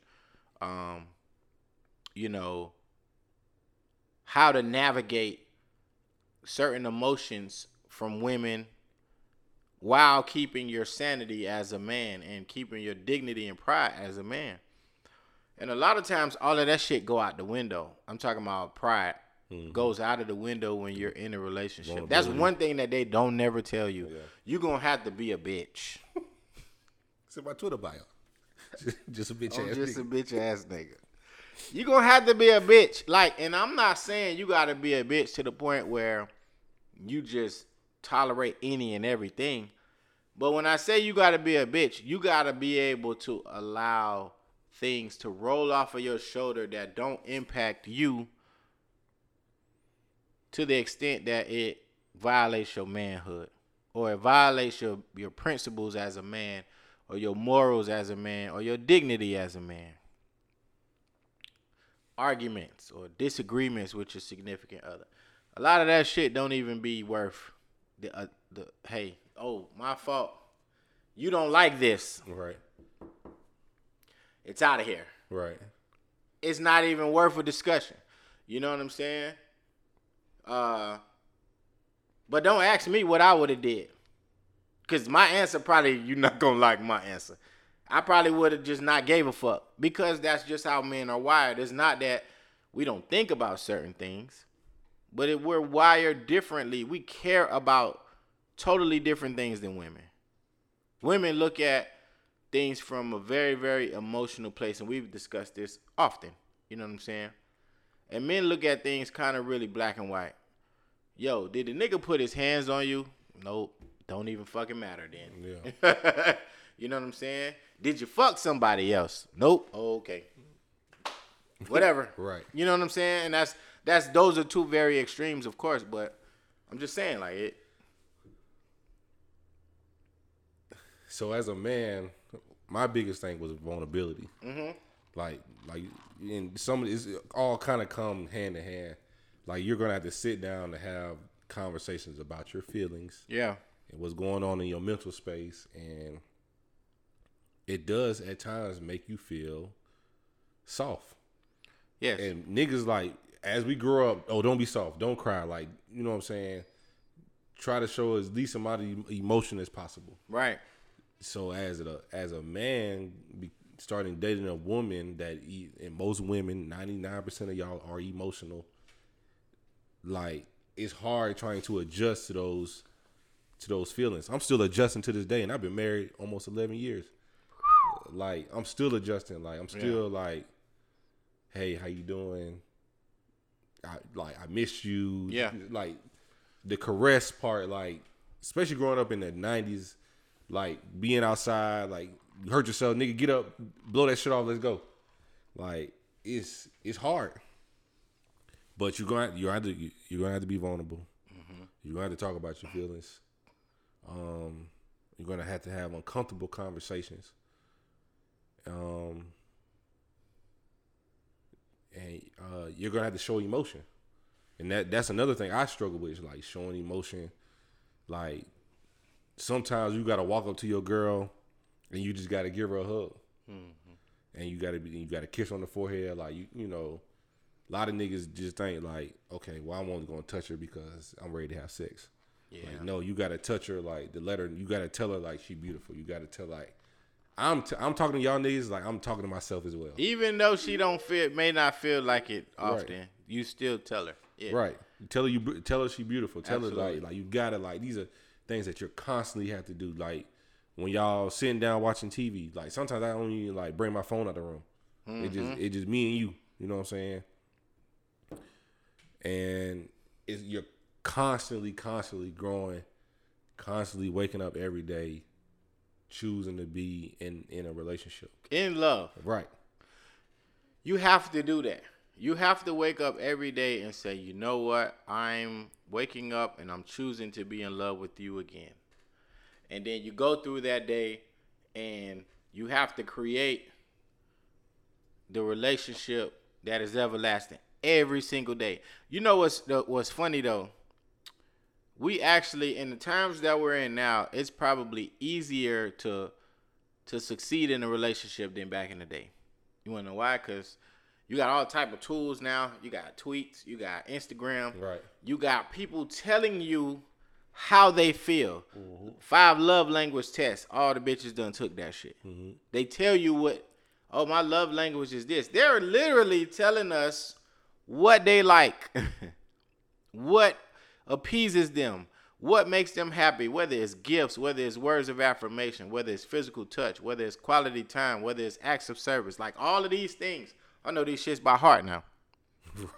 S2: um, you know, how to navigate certain emotions from women while keeping your sanity as a man and keeping your dignity and pride as a man. And a lot of times all of that shit go out the window. I'm talking about pride mm-hmm. goes out of the window when you're in a relationship. That's one thing that they don't never tell you. You're going to have to be a bitch.
S3: It's in my Twitter bio. Just a bitch
S2: I'm
S3: ass
S2: just a bitch ass nigga. You gonna have to be a bitch. Like, and I'm not saying you gotta be a bitch to the point where you just tolerate any and everything. But when I say you gotta be a bitch, you gotta be able to allow things to roll off of your shoulder that don't impact you to the extent that it violates your manhood or it violates your, your principles as a man or your morals as a man or your dignity as a man. Arguments or disagreements with your significant other. A lot of that shit don't even be worth the uh, the hey, oh, my fault. You don't like this.
S3: Right,
S2: It's out of here.
S3: right.
S2: It's not even worth a discussion. You know what I'm saying? Uh but don't ask me what I would have did. Cause my answer probably you're not gonna like my answer. I probably would have just not gave a fuck because that's just how men are wired. It's not that we don't think about certain things, but it, we're wired differently. We care about totally different things than women. Women look at things from a very, very emotional place, and we've discussed this often. You know what I'm saying? And men look at things kind of really black and white. Yo, did the nigga put his hands on you? Nope. Don't even fucking matter then.
S3: Yeah.
S2: you know what I'm saying? Did you fuck somebody else? Nope. Oh, okay. Whatever.
S3: Right.
S2: You know what I'm saying? And that's that's those are two very extremes, of course, but I'm just saying like it.
S3: So as a man, my biggest thing was vulnerability. Mm-hmm. Like, like, and some of it's all kind of come hand in hand. Like you're gonna have to sit down and have conversations about your feelings
S2: Yeah.
S3: and what's going on in your mental space, and it does at times make you feel soft.
S2: Yes.
S3: And niggas like as we grow up, oh, don't be soft, don't cry. Like you know what I'm saying. Try to show as least amount of em- emotion as possible.
S2: right.
S3: So as a as a man, be, starting dating a woman that and most women, ninety nine percent of y'all are emotional. Like it's hard trying to adjust to those to those feelings. I'm still adjusting to this day, and I've been married almost eleven years. Like I'm still adjusting. Like I'm still like, hey, how you doing? I like I miss you.
S2: Yeah.
S3: Like the caress part, like especially growing up in the '90s, like being outside, like you hurt yourself, nigga, get up, blow that shit off, let's go. Like it's it's hard, but you're gonna you have to you're gonna have to be vulnerable. You're gonna have to talk about your feelings. Um, you're gonna have to have uncomfortable conversations. Um, and uh, you're gonna have to show emotion, and that that's another thing I struggle with, is like showing emotion. Like sometimes you gotta walk up to your girl, and you just gotta give her a hug, and you gotta be you gotta kiss on the forehead, like you you know, A lot of niggas just think like, okay, well, I'm only gonna touch her because I'm ready to have sex.
S2: Yeah.
S3: Like, no, you gotta touch her like the letter. You gotta tell her like she beautiful. You gotta tell like, I'm t- I'm talking to y'all niggas like I'm talking to myself as well.
S2: Even though she don't feel, may not feel like it often, you still tell her. Yeah.
S3: Right. Tell her you tell her she beautiful. Tell her
S2: Absolutely.
S3: like like you gotta like these are things that you're constantly have to do. Like when y'all sitting down watching TV, like sometimes I don't even like bring my phone out of the room. It just
S2: Mm-hmm.
S3: it just me and you. You know what I'm saying? And it's you're constantly, constantly growing, constantly waking up every day, choosing to be in in a relationship.
S2: In love.
S3: Right.
S2: You have to do that. You have to wake up every day and say, you know what? I'm waking up and I'm choosing to be in love with you again. And then you go through that day and you have to create the relationship that is everlasting every single day. You know what's the- what's funny though? We actually in the times that we're in now, it's probably easier to to succeed in a relationship than back in the day. You wanna know why? Cause you got all type of tools now. You got tweets. You got Instagram.
S3: Right.
S2: You got people telling you how they feel. Mm-hmm. Five love language tests. All the bitches done took that shit. Mm-hmm. They tell you what. Oh, my love language is this. They're literally telling us what they like, what appeases them, what makes them happy, whether it's gifts, whether it's words of affirmation, whether it's physical touch, whether it's quality time, whether it's acts of service. Like all of these things. I know these shits by heart now.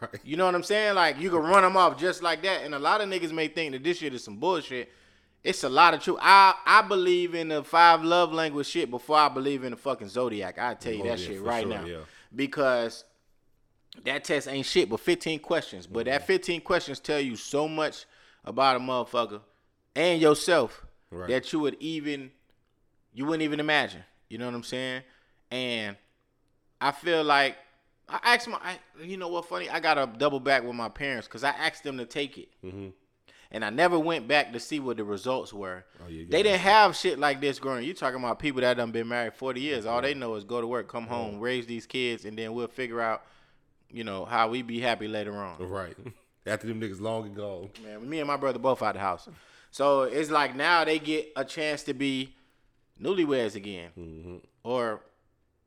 S3: Right.
S2: You know what I'm saying? Like you can run them off just like that. And a lot of niggas may think that this shit is some bullshit. It's a lot of truth. I I believe in the five love language shit before I believe in the fucking zodiac. I tell you
S3: Oh,
S2: that
S3: yeah,
S2: shit right
S3: sure,
S2: now.
S3: yeah.
S2: Because that test ain't shit but 15 questions. But that 15 questions tell you so much about a motherfucker and yourself
S3: Right.
S2: that you would even you wouldn't even imagine. You know what I'm saying? And I feel like I asked my, I, you know what, funny? I got to double back with my parents because I asked them to take it,
S3: Mm-hmm.
S2: and I never went back to see what the results were.
S3: Oh, yeah,
S2: they didn't have shit like this growing. You talking about people that done been married forty years? All they know is go to work, come home, raise these kids, and then we'll figure out, you know, how we be happy later on.
S3: Right. After them niggas long and gone.
S2: Man, me and my brother both out the house. So it's like now they get a chance to be newlyweds again,
S3: Mm-hmm.
S2: or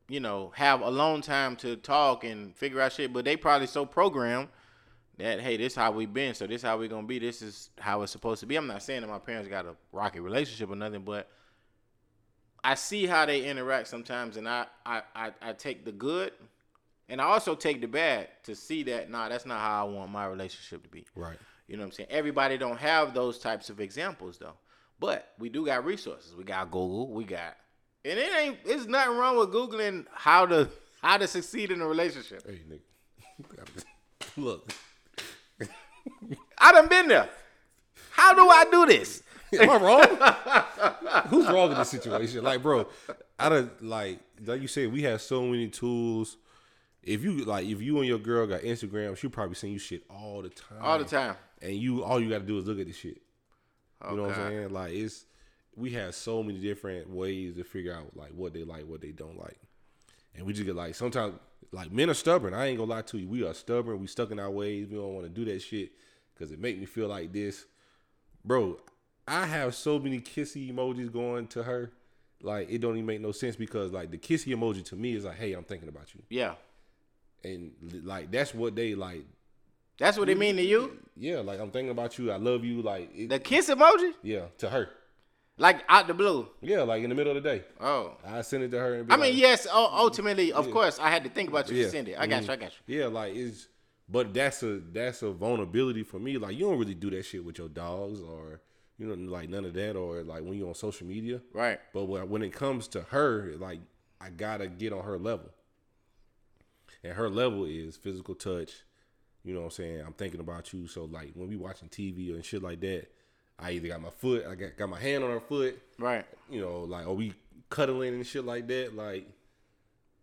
S2: you know have alone time to talk and figure out shit. But they probably so programmed that hey, this how we been, so this how we gonna be. This is how it's supposed to be. I'm not saying that my parents got a rocky relationship or nothing, but I see how they interact sometimes, and I I I, I take the good. And I also take the bad to see that nah, that's not how I want my relationship to be.
S3: Right.
S2: You know what I'm saying? Everybody don't have those types of examples though. But we do got resources. We got Google. We got and it ain't it's nothing wrong with Googling how to how to succeed in a relationship.
S3: Hey, nigga. Look.
S2: I done been there. How do I do this?
S3: Am I wrong? Who's wrong in this situation? Like, bro, I don't like like you said, we have so many tools. If you like, if you and your girl got Instagram, she probably send you shit all the time.
S2: All the time.
S3: And you, all you got to do is look at this shit. You know what I'm saying? Like, it's we have so many different ways to figure out like what they like, what they don't like, and we just get like sometimes like men are stubborn. I ain't gonna lie to you. We are stubborn. We stuck in our ways. We don't want to do that shit because it make me feel like this, bro. I have so many kissy emojis going to her. Like it don't even make no sense because like the kissy emoji to me is like, hey, I'm thinking about you,
S2: Yeah.
S3: And like that's what they like.
S2: That's what it mean to you?
S3: Yeah, like I'm thinking about you. I love you. Like it,
S2: The kiss emoji?
S3: yeah, to her.
S2: Like out the blue.
S3: Yeah, like in the middle of the day.
S2: Oh.
S3: I send it to her and be
S2: I mean, yes, ultimately, of course, I had to think about you
S3: Yeah.
S2: to send it. I got
S3: Mhm.
S2: you, I got you.
S3: Yeah, like it's but that's a that's a vulnerability for me. Like you don't really do that shit with your dogs or you know like none of that or like when you're on social media.
S2: Right.
S3: But when when it comes to her, like I gotta get on her level. And her level is physical touch. You know what I'm saying? I'm thinking about you. So like when we watching TV and shit like that, I either got my foot, I got, got my hand on her foot,
S2: Right.
S3: you know, like are we cuddling and shit like that? Like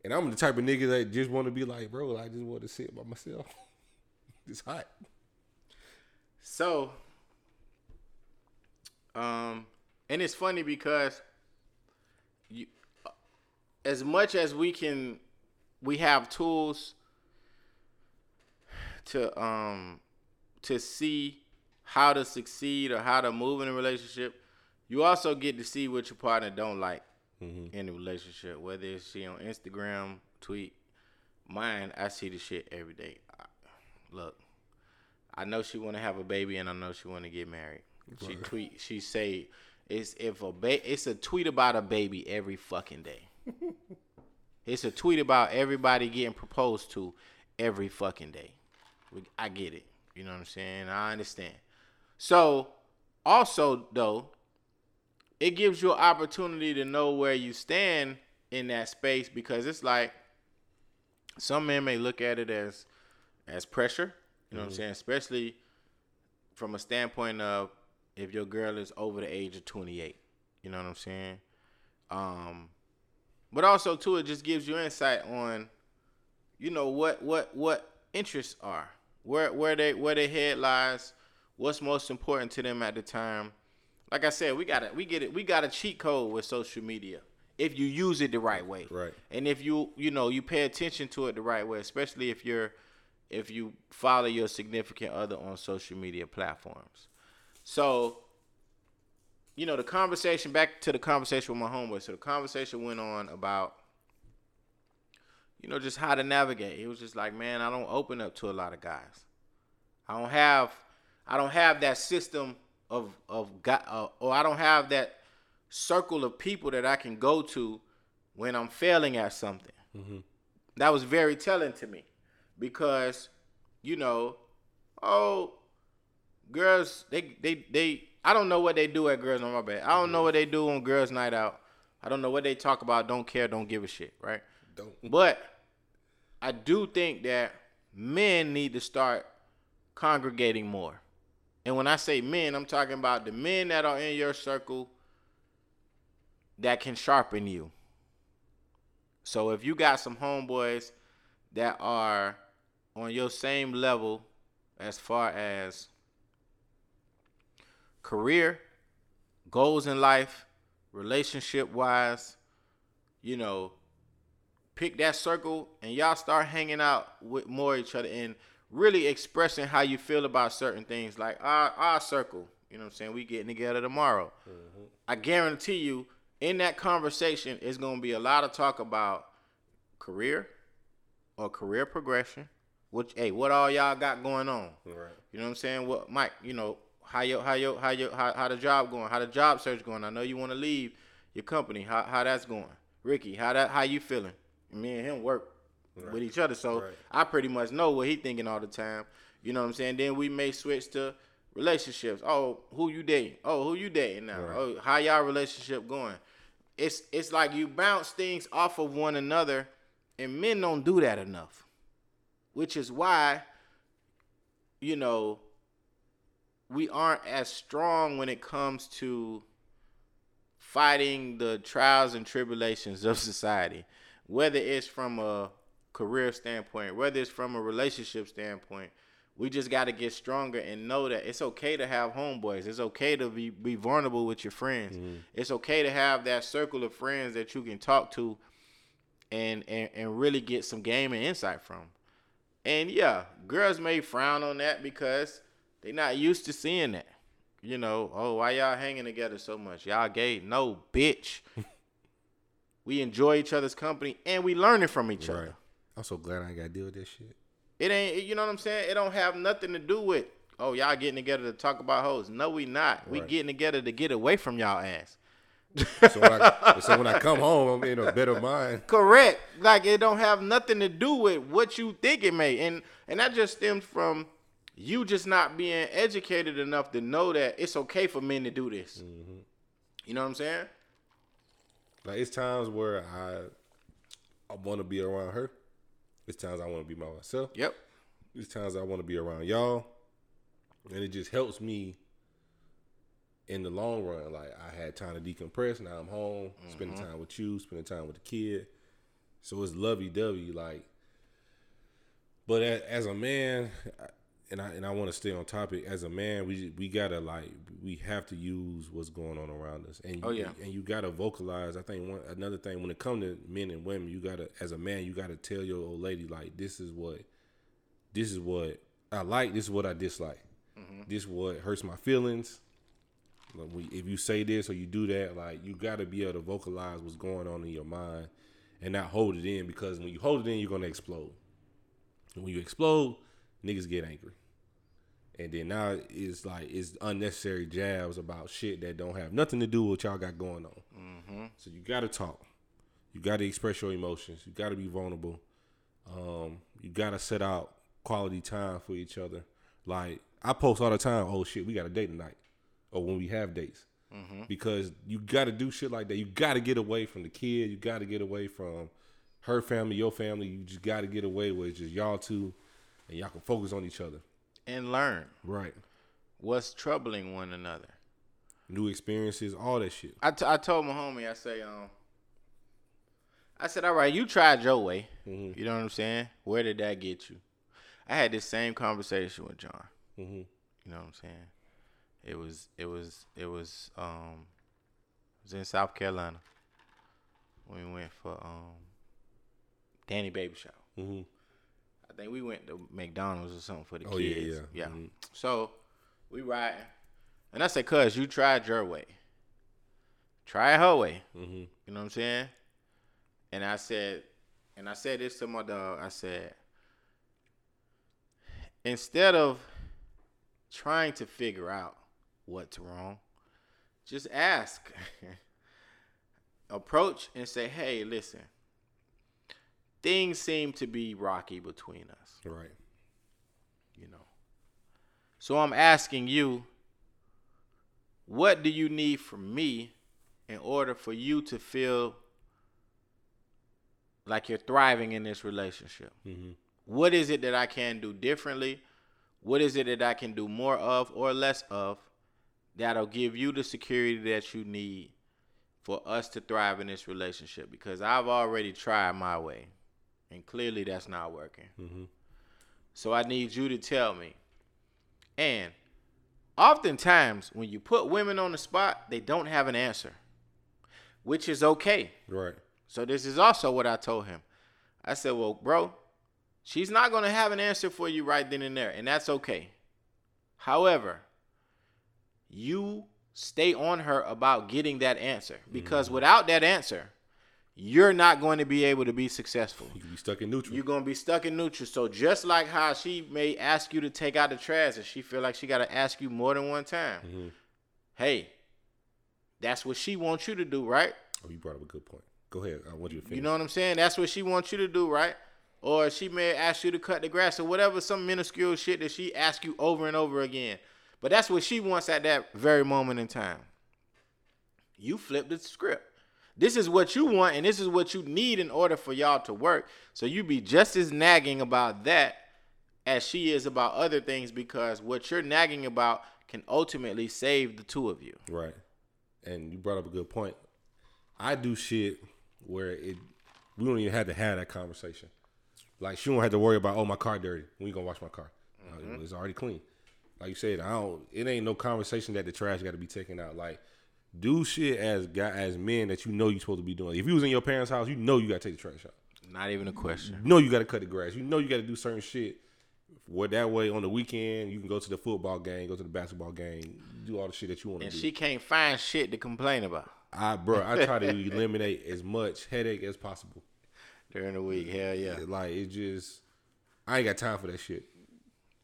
S3: and I'm the type of nigga that just want to be like, bro, I just want to sit by myself. it's hot.
S2: So, um, and it's funny because you, as much as we can, we have tools. to um to see how to succeed or how to move in a relationship, you also get to see what your partner don't like in the relationship. Whether it's she on Instagram, tweet, mine, I see the shit every day. I, look, I know she want to have a baby, and I know she want to get married. She tweet, she say, it's if a ba- it's a tweet about a baby every fucking day. it's a tweet about everybody getting proposed to every fucking day. We- I get it. You know what I'm saying? I understand. So, also though, it gives you an opportunity to know where you stand in that space because it's like some men may look at it as as pressure. You know what I'm saying? Especially from a standpoint of if your girl is over the age of 28. You know what I'm saying? Um, but also too, it just gives you insight on, you know, what what what interests are, where where they where their head lies, what's most important to them at the time. Like I said, we got it. we get it. We got a cheat code with social media if you use it the right way.
S3: Right.
S2: And if you you know you pay attention to it the right way, especially if you're if you follow your significant other on social media platforms. So, you know, the conversation back to the conversation with my homeboy. So the conversation went on about you know just how to navigate. He was just like, "Man, I don't open up to a lot of guys. I don't have I don't have that system of of got uh, or I don't have that circle of people that I can go to when I'm failing at something." That was very telling to me because you know, oh, girls they they they I don't know what they do at girls on my bed. I don't know what they do on girls night out. I don't know what they talk about. Don't care. Don't give a shit. Right.
S3: Don't.
S2: But I do think that men need to start congregating more. And when I say men, I'm talking about the men that are in your circle that can sharpen you. So if you got some homeboys that are on your same level as far as career, goals in life, relationship wise, you know, pick that circle and y'all start hanging out with more each other and really expressing how you feel about certain things like our our circle you know what i'm saying we getting together tomorrow mm-hmm. i guarantee you in that conversation is going to be a lot of talk about career or career progression which hey what all y'all got going on
S3: Right.
S2: you know what I'm saying? What Mike, you know, how your how your how your how, how the job going, how the job search going. I know you want to leave your company. How how that's going. Ricky, how that how you feeling? Me and him work with each other. So
S3: Right.
S2: I pretty much know what he thinking all the time. You know what I'm saying? Then we may switch to relationships. Oh, who you dating? Oh, who you dating now?
S3: Right.
S2: Oh, how y'all relationship going? It's it's like you bounce things off of one another and men don't do that enough. Which is why you know, we aren't as strong when it comes to fighting the trials and tribulations of society, whether it's from a career standpoint, whether it's from a relationship standpoint. We just got to get stronger and know that it's okay to have homeboys. It's okay to be, be vulnerable with your friends. Mm-hmm. It's okay to have that circle of friends that you can talk to and, and, and really get some game and insight from. And yeah, girls may frown on that because they not used to seeing that. You know, oh, why y'all hanging together so much? Y'all gay? No, bitch. we enjoy each other's company and we learning from each
S3: Right.
S2: other.
S3: I'm so glad I ain't got to deal with this shit.
S2: It ain't, you know what I'm saying? It don't have nothing to do with, oh, y'all getting together to talk about hoes. No, we not. We getting together to get away from y'all ass.
S3: So when, I, so when I come home, I'm in a better mind.
S2: Correct. Like it don't have nothing to do with what you think it may. And and that just stems from you just not being educated enough to know that it's okay for men to do this. Mm-hmm. You know what I'm saying?
S3: Like it's times where I I want to be around her. It's times I want to be by myself.
S2: Yep.
S3: It's times I want to be around y'all, and it just helps me in the long run. Like I had time to decompress. Now I'm home, spending mm-hmm. time with you, spending time with the kid. So it's lovey dovey. Like, but as, as a man, and I and I want to stay on topic. As a man, we we gotta like we have to use what's going on around us, and
S2: Oh, yeah.
S3: and you gotta vocalize. I think one another thing when it comes to men and women, you gotta as a man, you gotta tell your old lady like this is what this is what I like. This is what I dislike. Mm-hmm. This is what hurts my feelings. Like, we- If you say this or you do that, like you got to be able to vocalize what's going on in your mind and not hold it in because when you hold it in, you're gonna explode. And when you explode, niggas get angry. And then now it's like it's unnecessary jabs about shit that don't have nothing to do with what y'all got going on. So you got to talk. You got to express your emotions. You got to be vulnerable. Um, you got to set out quality time for each other. Like I post all the time. Oh shit, we got a date tonight, or when we have dates, because you got to do shit like that. You got to get away from the kid. You got to get away from her family, your family. You just got to get away where it's just y'all two, and y'all can focus on each other.
S2: And learn
S3: Right.
S2: what's troubling one another.
S3: New experiences, all that shit.
S2: I, t- I told my homie, I say, um, I said, all right, you tried your way.
S3: Mm-hmm.
S2: You know what I'm saying? Where did that get you? I had this same conversation with John.
S3: Mm-hmm.
S2: You know what I'm saying? It was, it was, it was, um, it was in South Carolina. We went for um, Danny Baby Show.
S3: Mm-hmm.
S2: I think we went to McDonald's or something for the
S3: Oh, yeah,
S2: kids.
S3: yeah.
S2: yeah.
S3: Mhm.
S2: So we riding, and I said, "Cuz you tried your way, try her way."
S3: Mm-hmm.
S2: You know what I'm saying? And I said, and I said this to my dog. I said, instead of trying to figure out what's wrong, just ask. Approach and say, "Hey, listen." Things seem to be rocky between us
S3: Right.
S2: you know. So I'm asking you, what do you need from me in order for you to feel like you're thriving in this relationship?
S3: Mm-hmm.
S2: What is it that I can do differently? What is it that I can do more of or less of that'll give you the security that you need for us to thrive in this relationship? Because I've already tried my way, and clearly that's not working.
S3: Mm-hmm.
S2: So I need you to tell me. And oftentimes, when you put women on the spot, they don't have an answer, which is okay.
S3: Right.
S2: So this is also what I told him. I said, "Well, bro, she's not going to have an answer for you right then and there, and that's okay. However, you stay on her about getting that answer because without that answer, you're not going to be able to be successful.
S3: You can be stuck in neutral.
S2: You're gonna be stuck in neutral. So just like how she may ask you to take out the trash, and she feel like she gotta ask you more than one time.
S3: Mhm.
S2: Hey, that's what she wants you to do, right?
S3: oh, you brought up a good point. Go ahead. I want you to finish.
S2: You know what I'm saying? That's what she wants you to do, right? Or she may ask you to cut the grass or whatever, some minuscule shit that she asks you over and over again. But that's what she wants at that very moment in time. You flip the script. This is what you want, and this is what you need in order for y'all to work. So you be just as nagging about that as she is about other things because what you're nagging about can ultimately save the two of you.
S3: Right. And you brought up a good point. I do shit where it we don't even have to have that conversation. Like she don't have to worry about oh my car dirty. When you gonna wash my car? Uh, it's already clean. Like you said, I don't. It ain't no conversation that the trash got to be taken out. Like do shit as guy as men that you know you're supposed to be doing. If you was in your parents' house, you know you got to take the trash out.
S2: Not even a question.
S3: You know you got to cut the grass. You know you got to do certain shit. Where that way on the weekend you can go to the football game, go to the basketball game, do all the shit that you want to do.
S2: And she can't find shit to complain about
S3: I bro, I try to eliminate as much headache as possible.
S2: during the week. Hell yeah.
S3: Like it just, I ain't got time for that shit.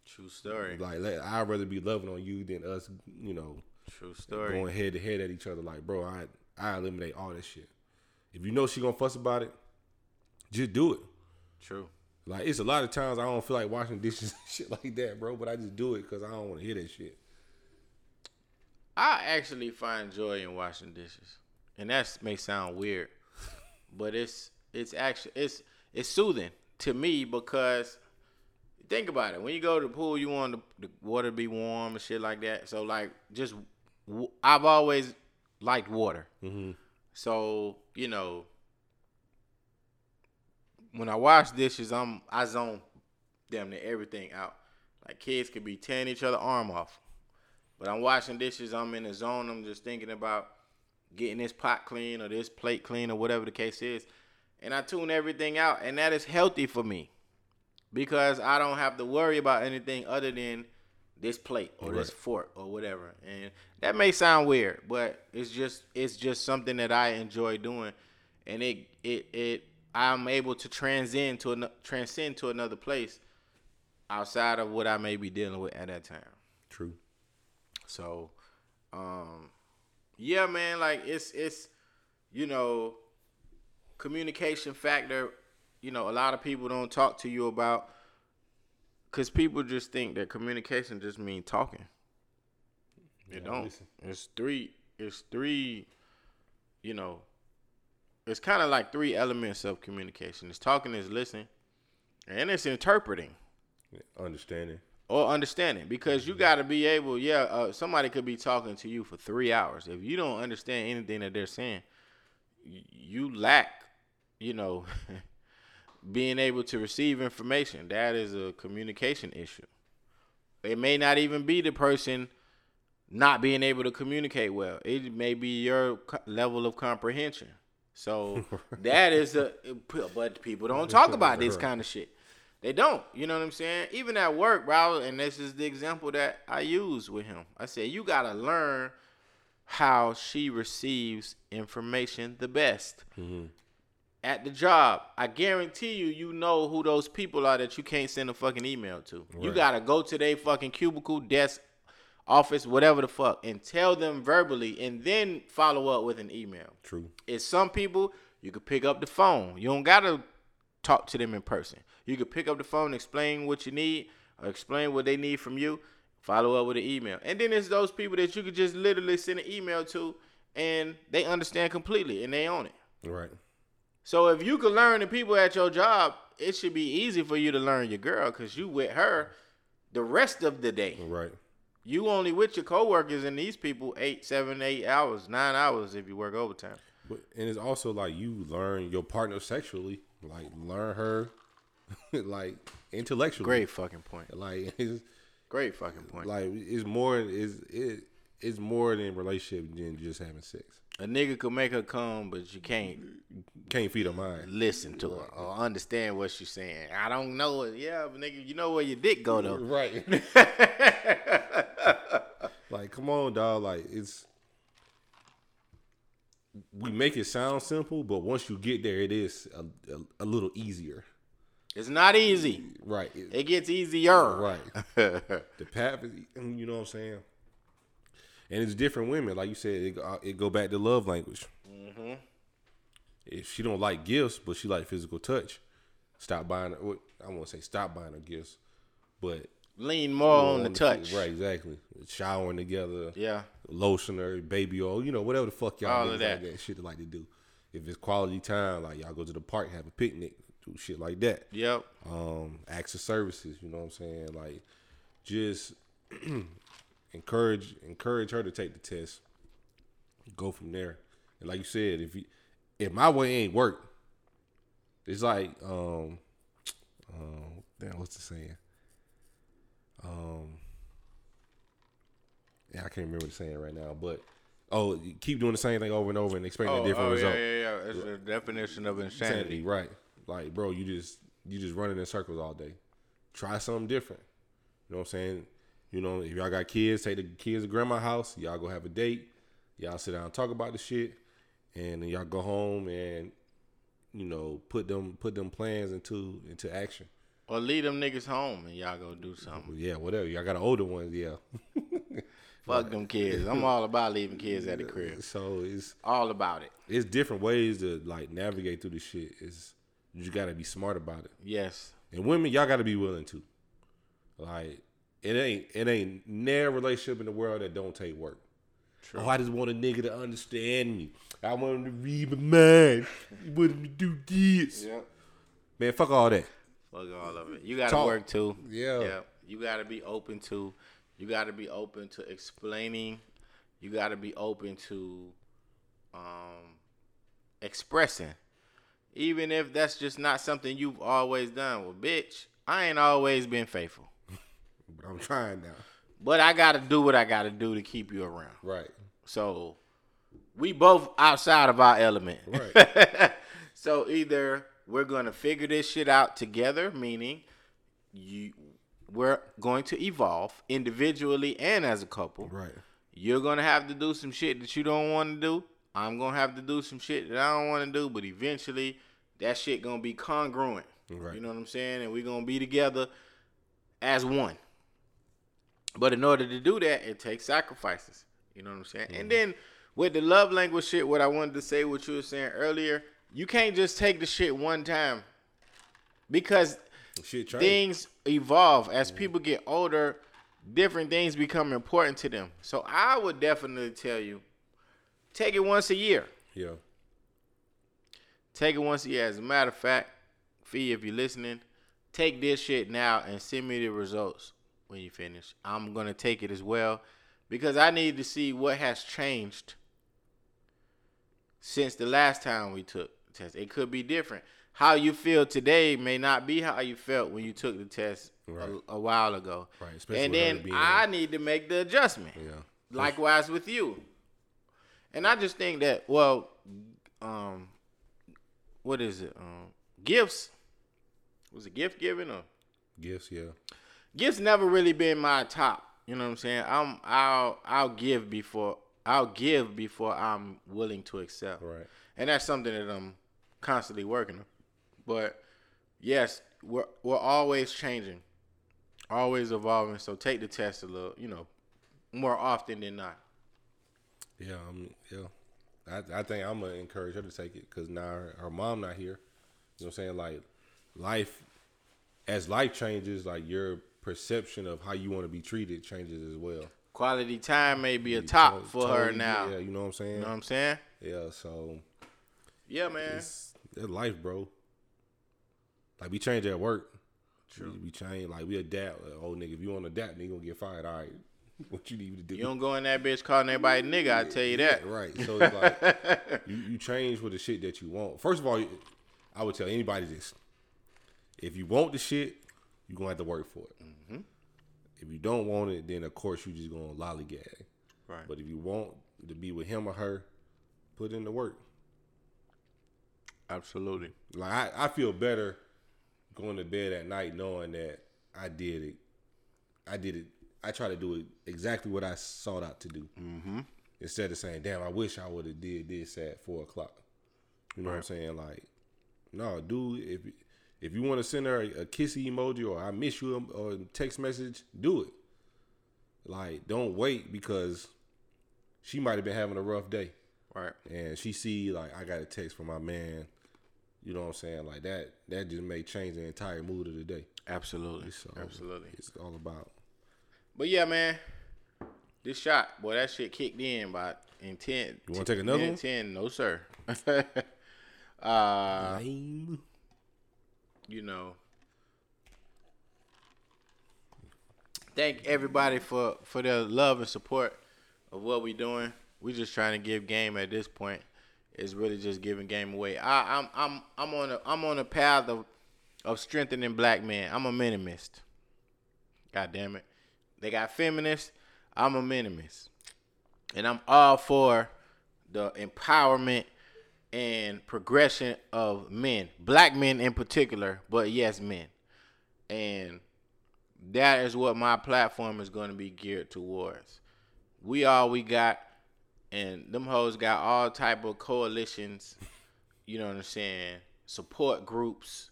S2: True story.
S3: Like I'd rather be loving on you than us, you know,
S2: True story.
S3: going head to head at each other. Like bro, I I eliminate all that shit. If you know she gonna fuss about it, just do it.
S2: True.
S3: Like it's a lot of times I don't feel like washing dishes and shit like that, bro. But I just do it because I don't want to hear that shit.
S2: I actually find joy in washing dishes, and that may sound weird, but it's it's actually it's it's soothing to me because think about it. When you go to the pool, you want the, the water to be warm and shit like that. So like just I've always liked water.
S3: Mm-hmm.
S2: So you know, when I wash dishes, I'm I zone damn near everything out. Like kids could be tearing each other arm off, but I'm washing dishes. I'm in the zone. I'm just thinking about getting this pot clean or this plate clean or whatever the case is, and I tune everything out, and that is healthy for me. because I don't have to worry about anything other than this plate or this fork or whatever. And that may sound weird, but it's just it's just something that I enjoy doing, and it it it I'm able to transcend to an, transcend to another place outside of what I may be dealing with at that time.
S3: True.
S2: So, um, yeah, man, like it's it's you know, communication factor. You know, a lot of people don't talk to you about because people just think that communication just mean talking. It
S3: Yeah,
S2: don't.
S3: listen.
S2: It's three. It's three. You know, it's kind of like three elements of communication. It's talking, it's listening, and it's interpreting
S3: Yeah, understanding.
S2: or understanding because you got to be able yeah uh, somebody could be talking to you for three hours if you don't understand anything that they're saying you lack you know being able to receive information that is a communication issue it may not even be the person not being able to communicate well it may be your level of comprehension so that is a but people don't talk about this kind of shit they don't. You know what I'm saying? Even at work, bro. And this is the example that I use with him. I said, you got to learn how she receives information the best. Mm-hmm. At the job, I guarantee you, you know who those people are that you can't send a fucking email to. You got to go to their fucking cubicle, desk, office, whatever the fuck, and tell them verbally and then follow up with an email.
S3: True.
S2: It's some people you could pick up the phone. You don't gotta talk to them in person. You could pick up the phone, explain what you need, or explain what they need from you. Follow up with an email, and then it's those people that you could just literally send an email to, and they understand completely and they own it.
S3: Right.
S2: So if you can learn the people at your job, it should be easy for you to learn your girl because you with her the rest of the day.
S3: Right.
S2: You only with your coworkers and these people eight, seven, eight hours, nine hours if you work overtime.
S3: But and it's also like you learn your partner sexually, like learn her, like intellectually.
S2: Great fucking point.
S3: Like it's
S2: Great fucking point.
S3: like it's more is it it's more than relationship than just having sex.
S2: A nigga could make her come, but you can't
S3: Can't feed her mind.
S2: listen to her or understand what she's saying. I don't know it. Yeah, but nigga, you know where your dick go though.
S3: Right. like, come on, dog. Like, it's we make it sound simple, but once you get there, it is a, a, a little easier.
S2: It's not easy.
S3: Right. It-
S2: It gets easier.
S3: right. the path is, you know what I'm saying? And it's different women, like you said. It, go- it go back to love language. If she don't like gifts, but she like physical touch, stop buying. Her, I won't say stop buying her gifts, but
S2: Lean more on the
S3: the-
S2: touch.
S3: Right, exactly. Showering together.
S2: Yeah.
S3: Lotion or baby oil, you know, whatever the fuck y'all
S2: All of that.
S3: like that shit like to do. If it's quality time, like y'all go to the park, have a picnic, do shit like that.
S2: Yep.
S3: Um, acts of services, you know what I'm saying? Like just encourage encourage her to take the test. Go from there. And like you said, if you if my way ain't work, it's like um um damn, what's the saying? Um yeah, I can't remember the saying right now, but oh, you keep doing the same thing over and over and expecting
S2: Oh,
S3: a different
S2: oh,
S3: result.
S2: yeah, yeah, yeah. It's the definition of
S3: Insanity,
S2: insanity.
S3: right? Like, bro, you just you just running in circles all day. Try something different. You know what I'm saying? You know, if y'all got kids, take the kids to grandma's house. Y'all go have a date. Y'all sit down and talk about the shit, and then y'all go home and you know put them put them plans into into action.
S2: Or leave them niggas home and y'all go do something.
S3: Yeah, whatever. Y'all got an older ones, yeah.
S2: Fuck them kids. I'm all about leaving kids at the crib.
S3: So it's
S2: All about it.
S3: it's different ways to like navigate through the shit. Is you gotta be smart about it.
S2: Yes.
S3: And women, y'all got to be willing to. Like it ain't it ain't never relationship in the world that don't take work. Oh, I just want a nigga to understand me. I want him to read my mind. I want him to do this.
S2: Yep.
S3: Man, fuck all that.
S2: Fuck all of it. You gotta
S3: Talk.
S2: work too.
S3: Yeah.
S2: Yeah. You gotta be open to. You gotta be open to explaining. You gotta be open to, um, expressing, even if that's just not something you've always done. Well, bitch, I ain't always been faithful,
S3: But I'm trying now.
S2: but I gotta do what I gotta do to keep you around.
S3: Right.
S2: So we both outside of our element.
S3: Right.
S2: so either we're gonna figure this shit out together, meaning you we're going to evolve individually and as a couple.
S3: Right.
S2: You're gonna have to do some shit that you don't want to do. I'm gonna have to do some shit that I don't want to do. But eventually, that shit gonna be congruent.
S3: Right.
S2: You know what I'm saying? And we're gonna be together as one. But in order to do that, it takes sacrifices. You know what I'm saying? And mm-hmm. then with the love language shit, what I wanted to say, what you were saying earlier, you can't just take the shit one time because
S3: Shit
S2: things evolve as mm-hmm. people get older. Different things become important to them. So I would definitely tell you, take it once a year.
S3: Yeah.
S2: Take it once a year. As a matter of fact, Fee, if you're listening, take this shit now and send me the results when you finish. I'm gonna take it as well because I need to see what has changed since the last time we took the test. It could be different. How you feel today may not be how you felt when you took the test
S3: Right.
S2: a, a while ago.
S3: Right, especially
S2: And then I need to make the adjustment.
S3: Yeah.
S2: Likewise with you. And I just think that well, um, what is it? Um, gifts. Was it gift giving or
S3: Gifts. Yeah.
S2: Gifts? Never really been my top. You know what I'm saying? I'm I'll I'll give before I'll give before I'm willing to accept.
S3: Right.
S2: And that's something that I'm constantly working on. But yes, we're we're always changing, always evolving. So take the test a little, you know, more often than not.
S3: Yeah. Um, yeah. I, I think I'm gonna encourage her to take it because now her, her mom not here. You know what I'm saying? Like life, as life changes, like your perception of how you want to be treated changes as well.
S2: Quality time may be a top for her now.
S3: Yeah. You know what I'm saying?
S2: You know what I'm saying?
S3: Yeah. So
S2: Yeah, man.
S3: it's that's life, bro. Like we change at work. True. We, we change like we adapt. Like, oh nigga, if you want to adapt, you gonna get fired. All right. What you need to do?
S2: You don't go in that bitch calling everybody nigga, I tell you that.
S3: Right. So it's like you, you change for the shit that you want. First of all, I would tell anybody this: if you want the shit, you are gonna have to work for it.
S2: Mm-hmm.
S3: If you don't want it, then of course you just gonna lollygag.
S2: Right.
S3: But if you want to be with him or her, put in the work.
S2: Absolutely.
S3: Like I, I feel better going to bed at night knowing that I did it. I did it. I try to do it exactly what I sought out to do. Mm-hmm. Instead of saying, "Damn, I wish I would have did this at four o'clock." You know what I'm saying? Like, no, dude. If if you want to send her a, a kissy emoji or "I miss you" or text message, do it. Like, don't wait because she might have been having a rough day
S2: Right.
S3: and she see like I got a text from my man, you know what I'm saying? Like that that just may change the entire mood of the day.
S2: Absolutely.
S3: So
S2: Absolutely.
S3: It's all about
S2: But yeah, man. This shot, boy, that shit kicked in by in ten.
S3: You wanna take another
S2: minute
S3: one?
S2: Ten, no sir. uh,
S3: lame.
S2: You know. Thank everybody for for their love and support of what we're doing. We're just trying to give game at this point. It's really just giving game away. I, I'm I'm I'm on a I'm on a path of of strengthening black men. I'm a minimist. God damn it. They got feminists. I'm a minimist. And I'm all for the empowerment and progression of men, black men in particular, but yes, men. And that is what my platform is going to be geared towards. We all we got, and them hoes got all type of coalitions. You know what I'm saying? Support groups,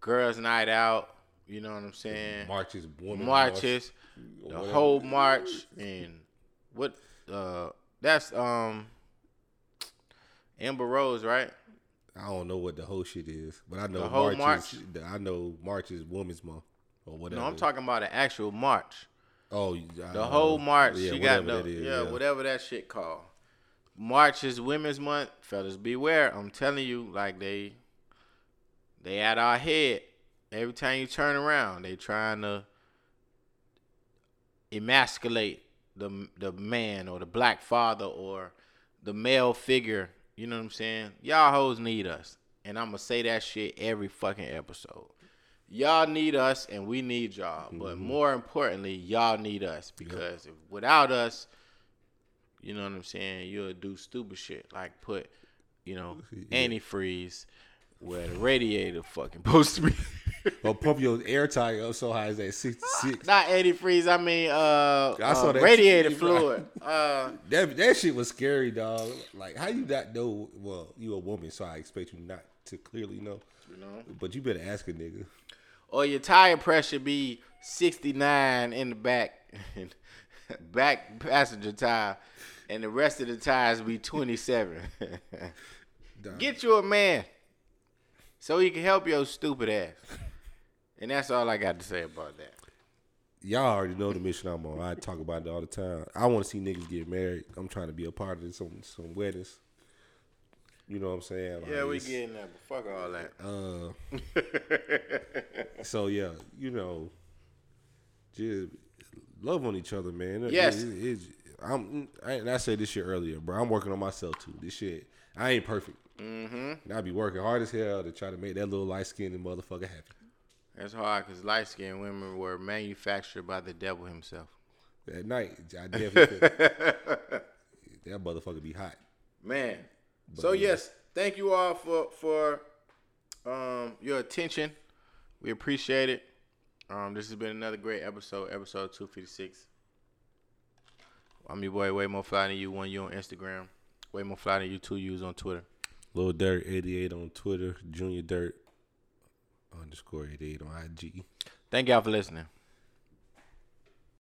S2: girls' night out. You know what I'm saying?
S3: Marches, women
S2: marches,
S3: march,
S2: the
S3: whatever.
S2: whole march, and what? Uh, that's um, Amber Rose, right?
S3: I don't know what the whole shit is, but I know
S2: The whole
S3: March is, I know March is Women's Month or whatever.
S2: No, I'm talking about an actual march.
S3: Oh,
S2: The whole march.
S3: Yeah,
S2: she got
S3: whatever
S2: the
S3: that is,
S2: yeah,
S3: yeah.
S2: whatever that shit called. March is Women's Month, fellas. Beware. I'm telling you, like they, they at our head. Every time you turn around, they trying to emasculate the the man or the black father or the male figure. You know what I'm saying? Y'all hoes need us, and I'm gonna say that shit every fucking episode. Y'all need us, and we need y'all. But
S3: Mm-hmm.
S2: more importantly, y'all need us because if, without us, you know what I'm saying, you'll do stupid shit like put, you know,
S3: Yeah.
S2: antifreeze where the radiator fucking supposed to be.
S3: or pump your air tire up so high as that 66.
S2: Not antifreeze. I mean, uh,
S3: I saw
S2: uh,
S3: that
S2: radiator
S3: TV,
S2: fluid. Uh,
S3: That that shit was scary, dog. Like, how you not know? Well, you a woman, so I expect you not to clearly know.
S2: you know,
S3: But you better ask a nigga.
S2: or your tire pressure be 69 in the back, back passenger tire, and the rest of the tires be 27. Get you a man, so he can help your stupid ass. And that's all I got to say about that.
S3: Y'all already know the mission I'm on. I talk about it all the time. I want to see niggas get married. I'm trying to be a part of some some weddings. You know what I'm saying? Like,
S2: Yeah, we getting that, but fuck all that.
S3: Uh, so yeah, you know, just love on each other, man. It-
S2: Yes.
S3: it- I'm. I, and I said this shit earlier, bro. I'm working on myself too. This shit, I ain't perfect. Mm-hmm. And I be working hard as hell to try to make that little light skinned motherfucker happy.
S2: That's hard because light skinned women were manufactured by the devil himself.
S3: At night, I definitely that motherfucker be hot.
S2: Man. So yes, thank you all for for um your attention. We appreciate it. Um this has been another great episode, episode 256. I'm your boy, way more fly than you, one you on Instagram. Way more fly than you, two U's on Twitter.
S3: Little Dirt 88 on Twitter, Junior Dirt underscore 88 on IG.
S2: Thank y'all for listening.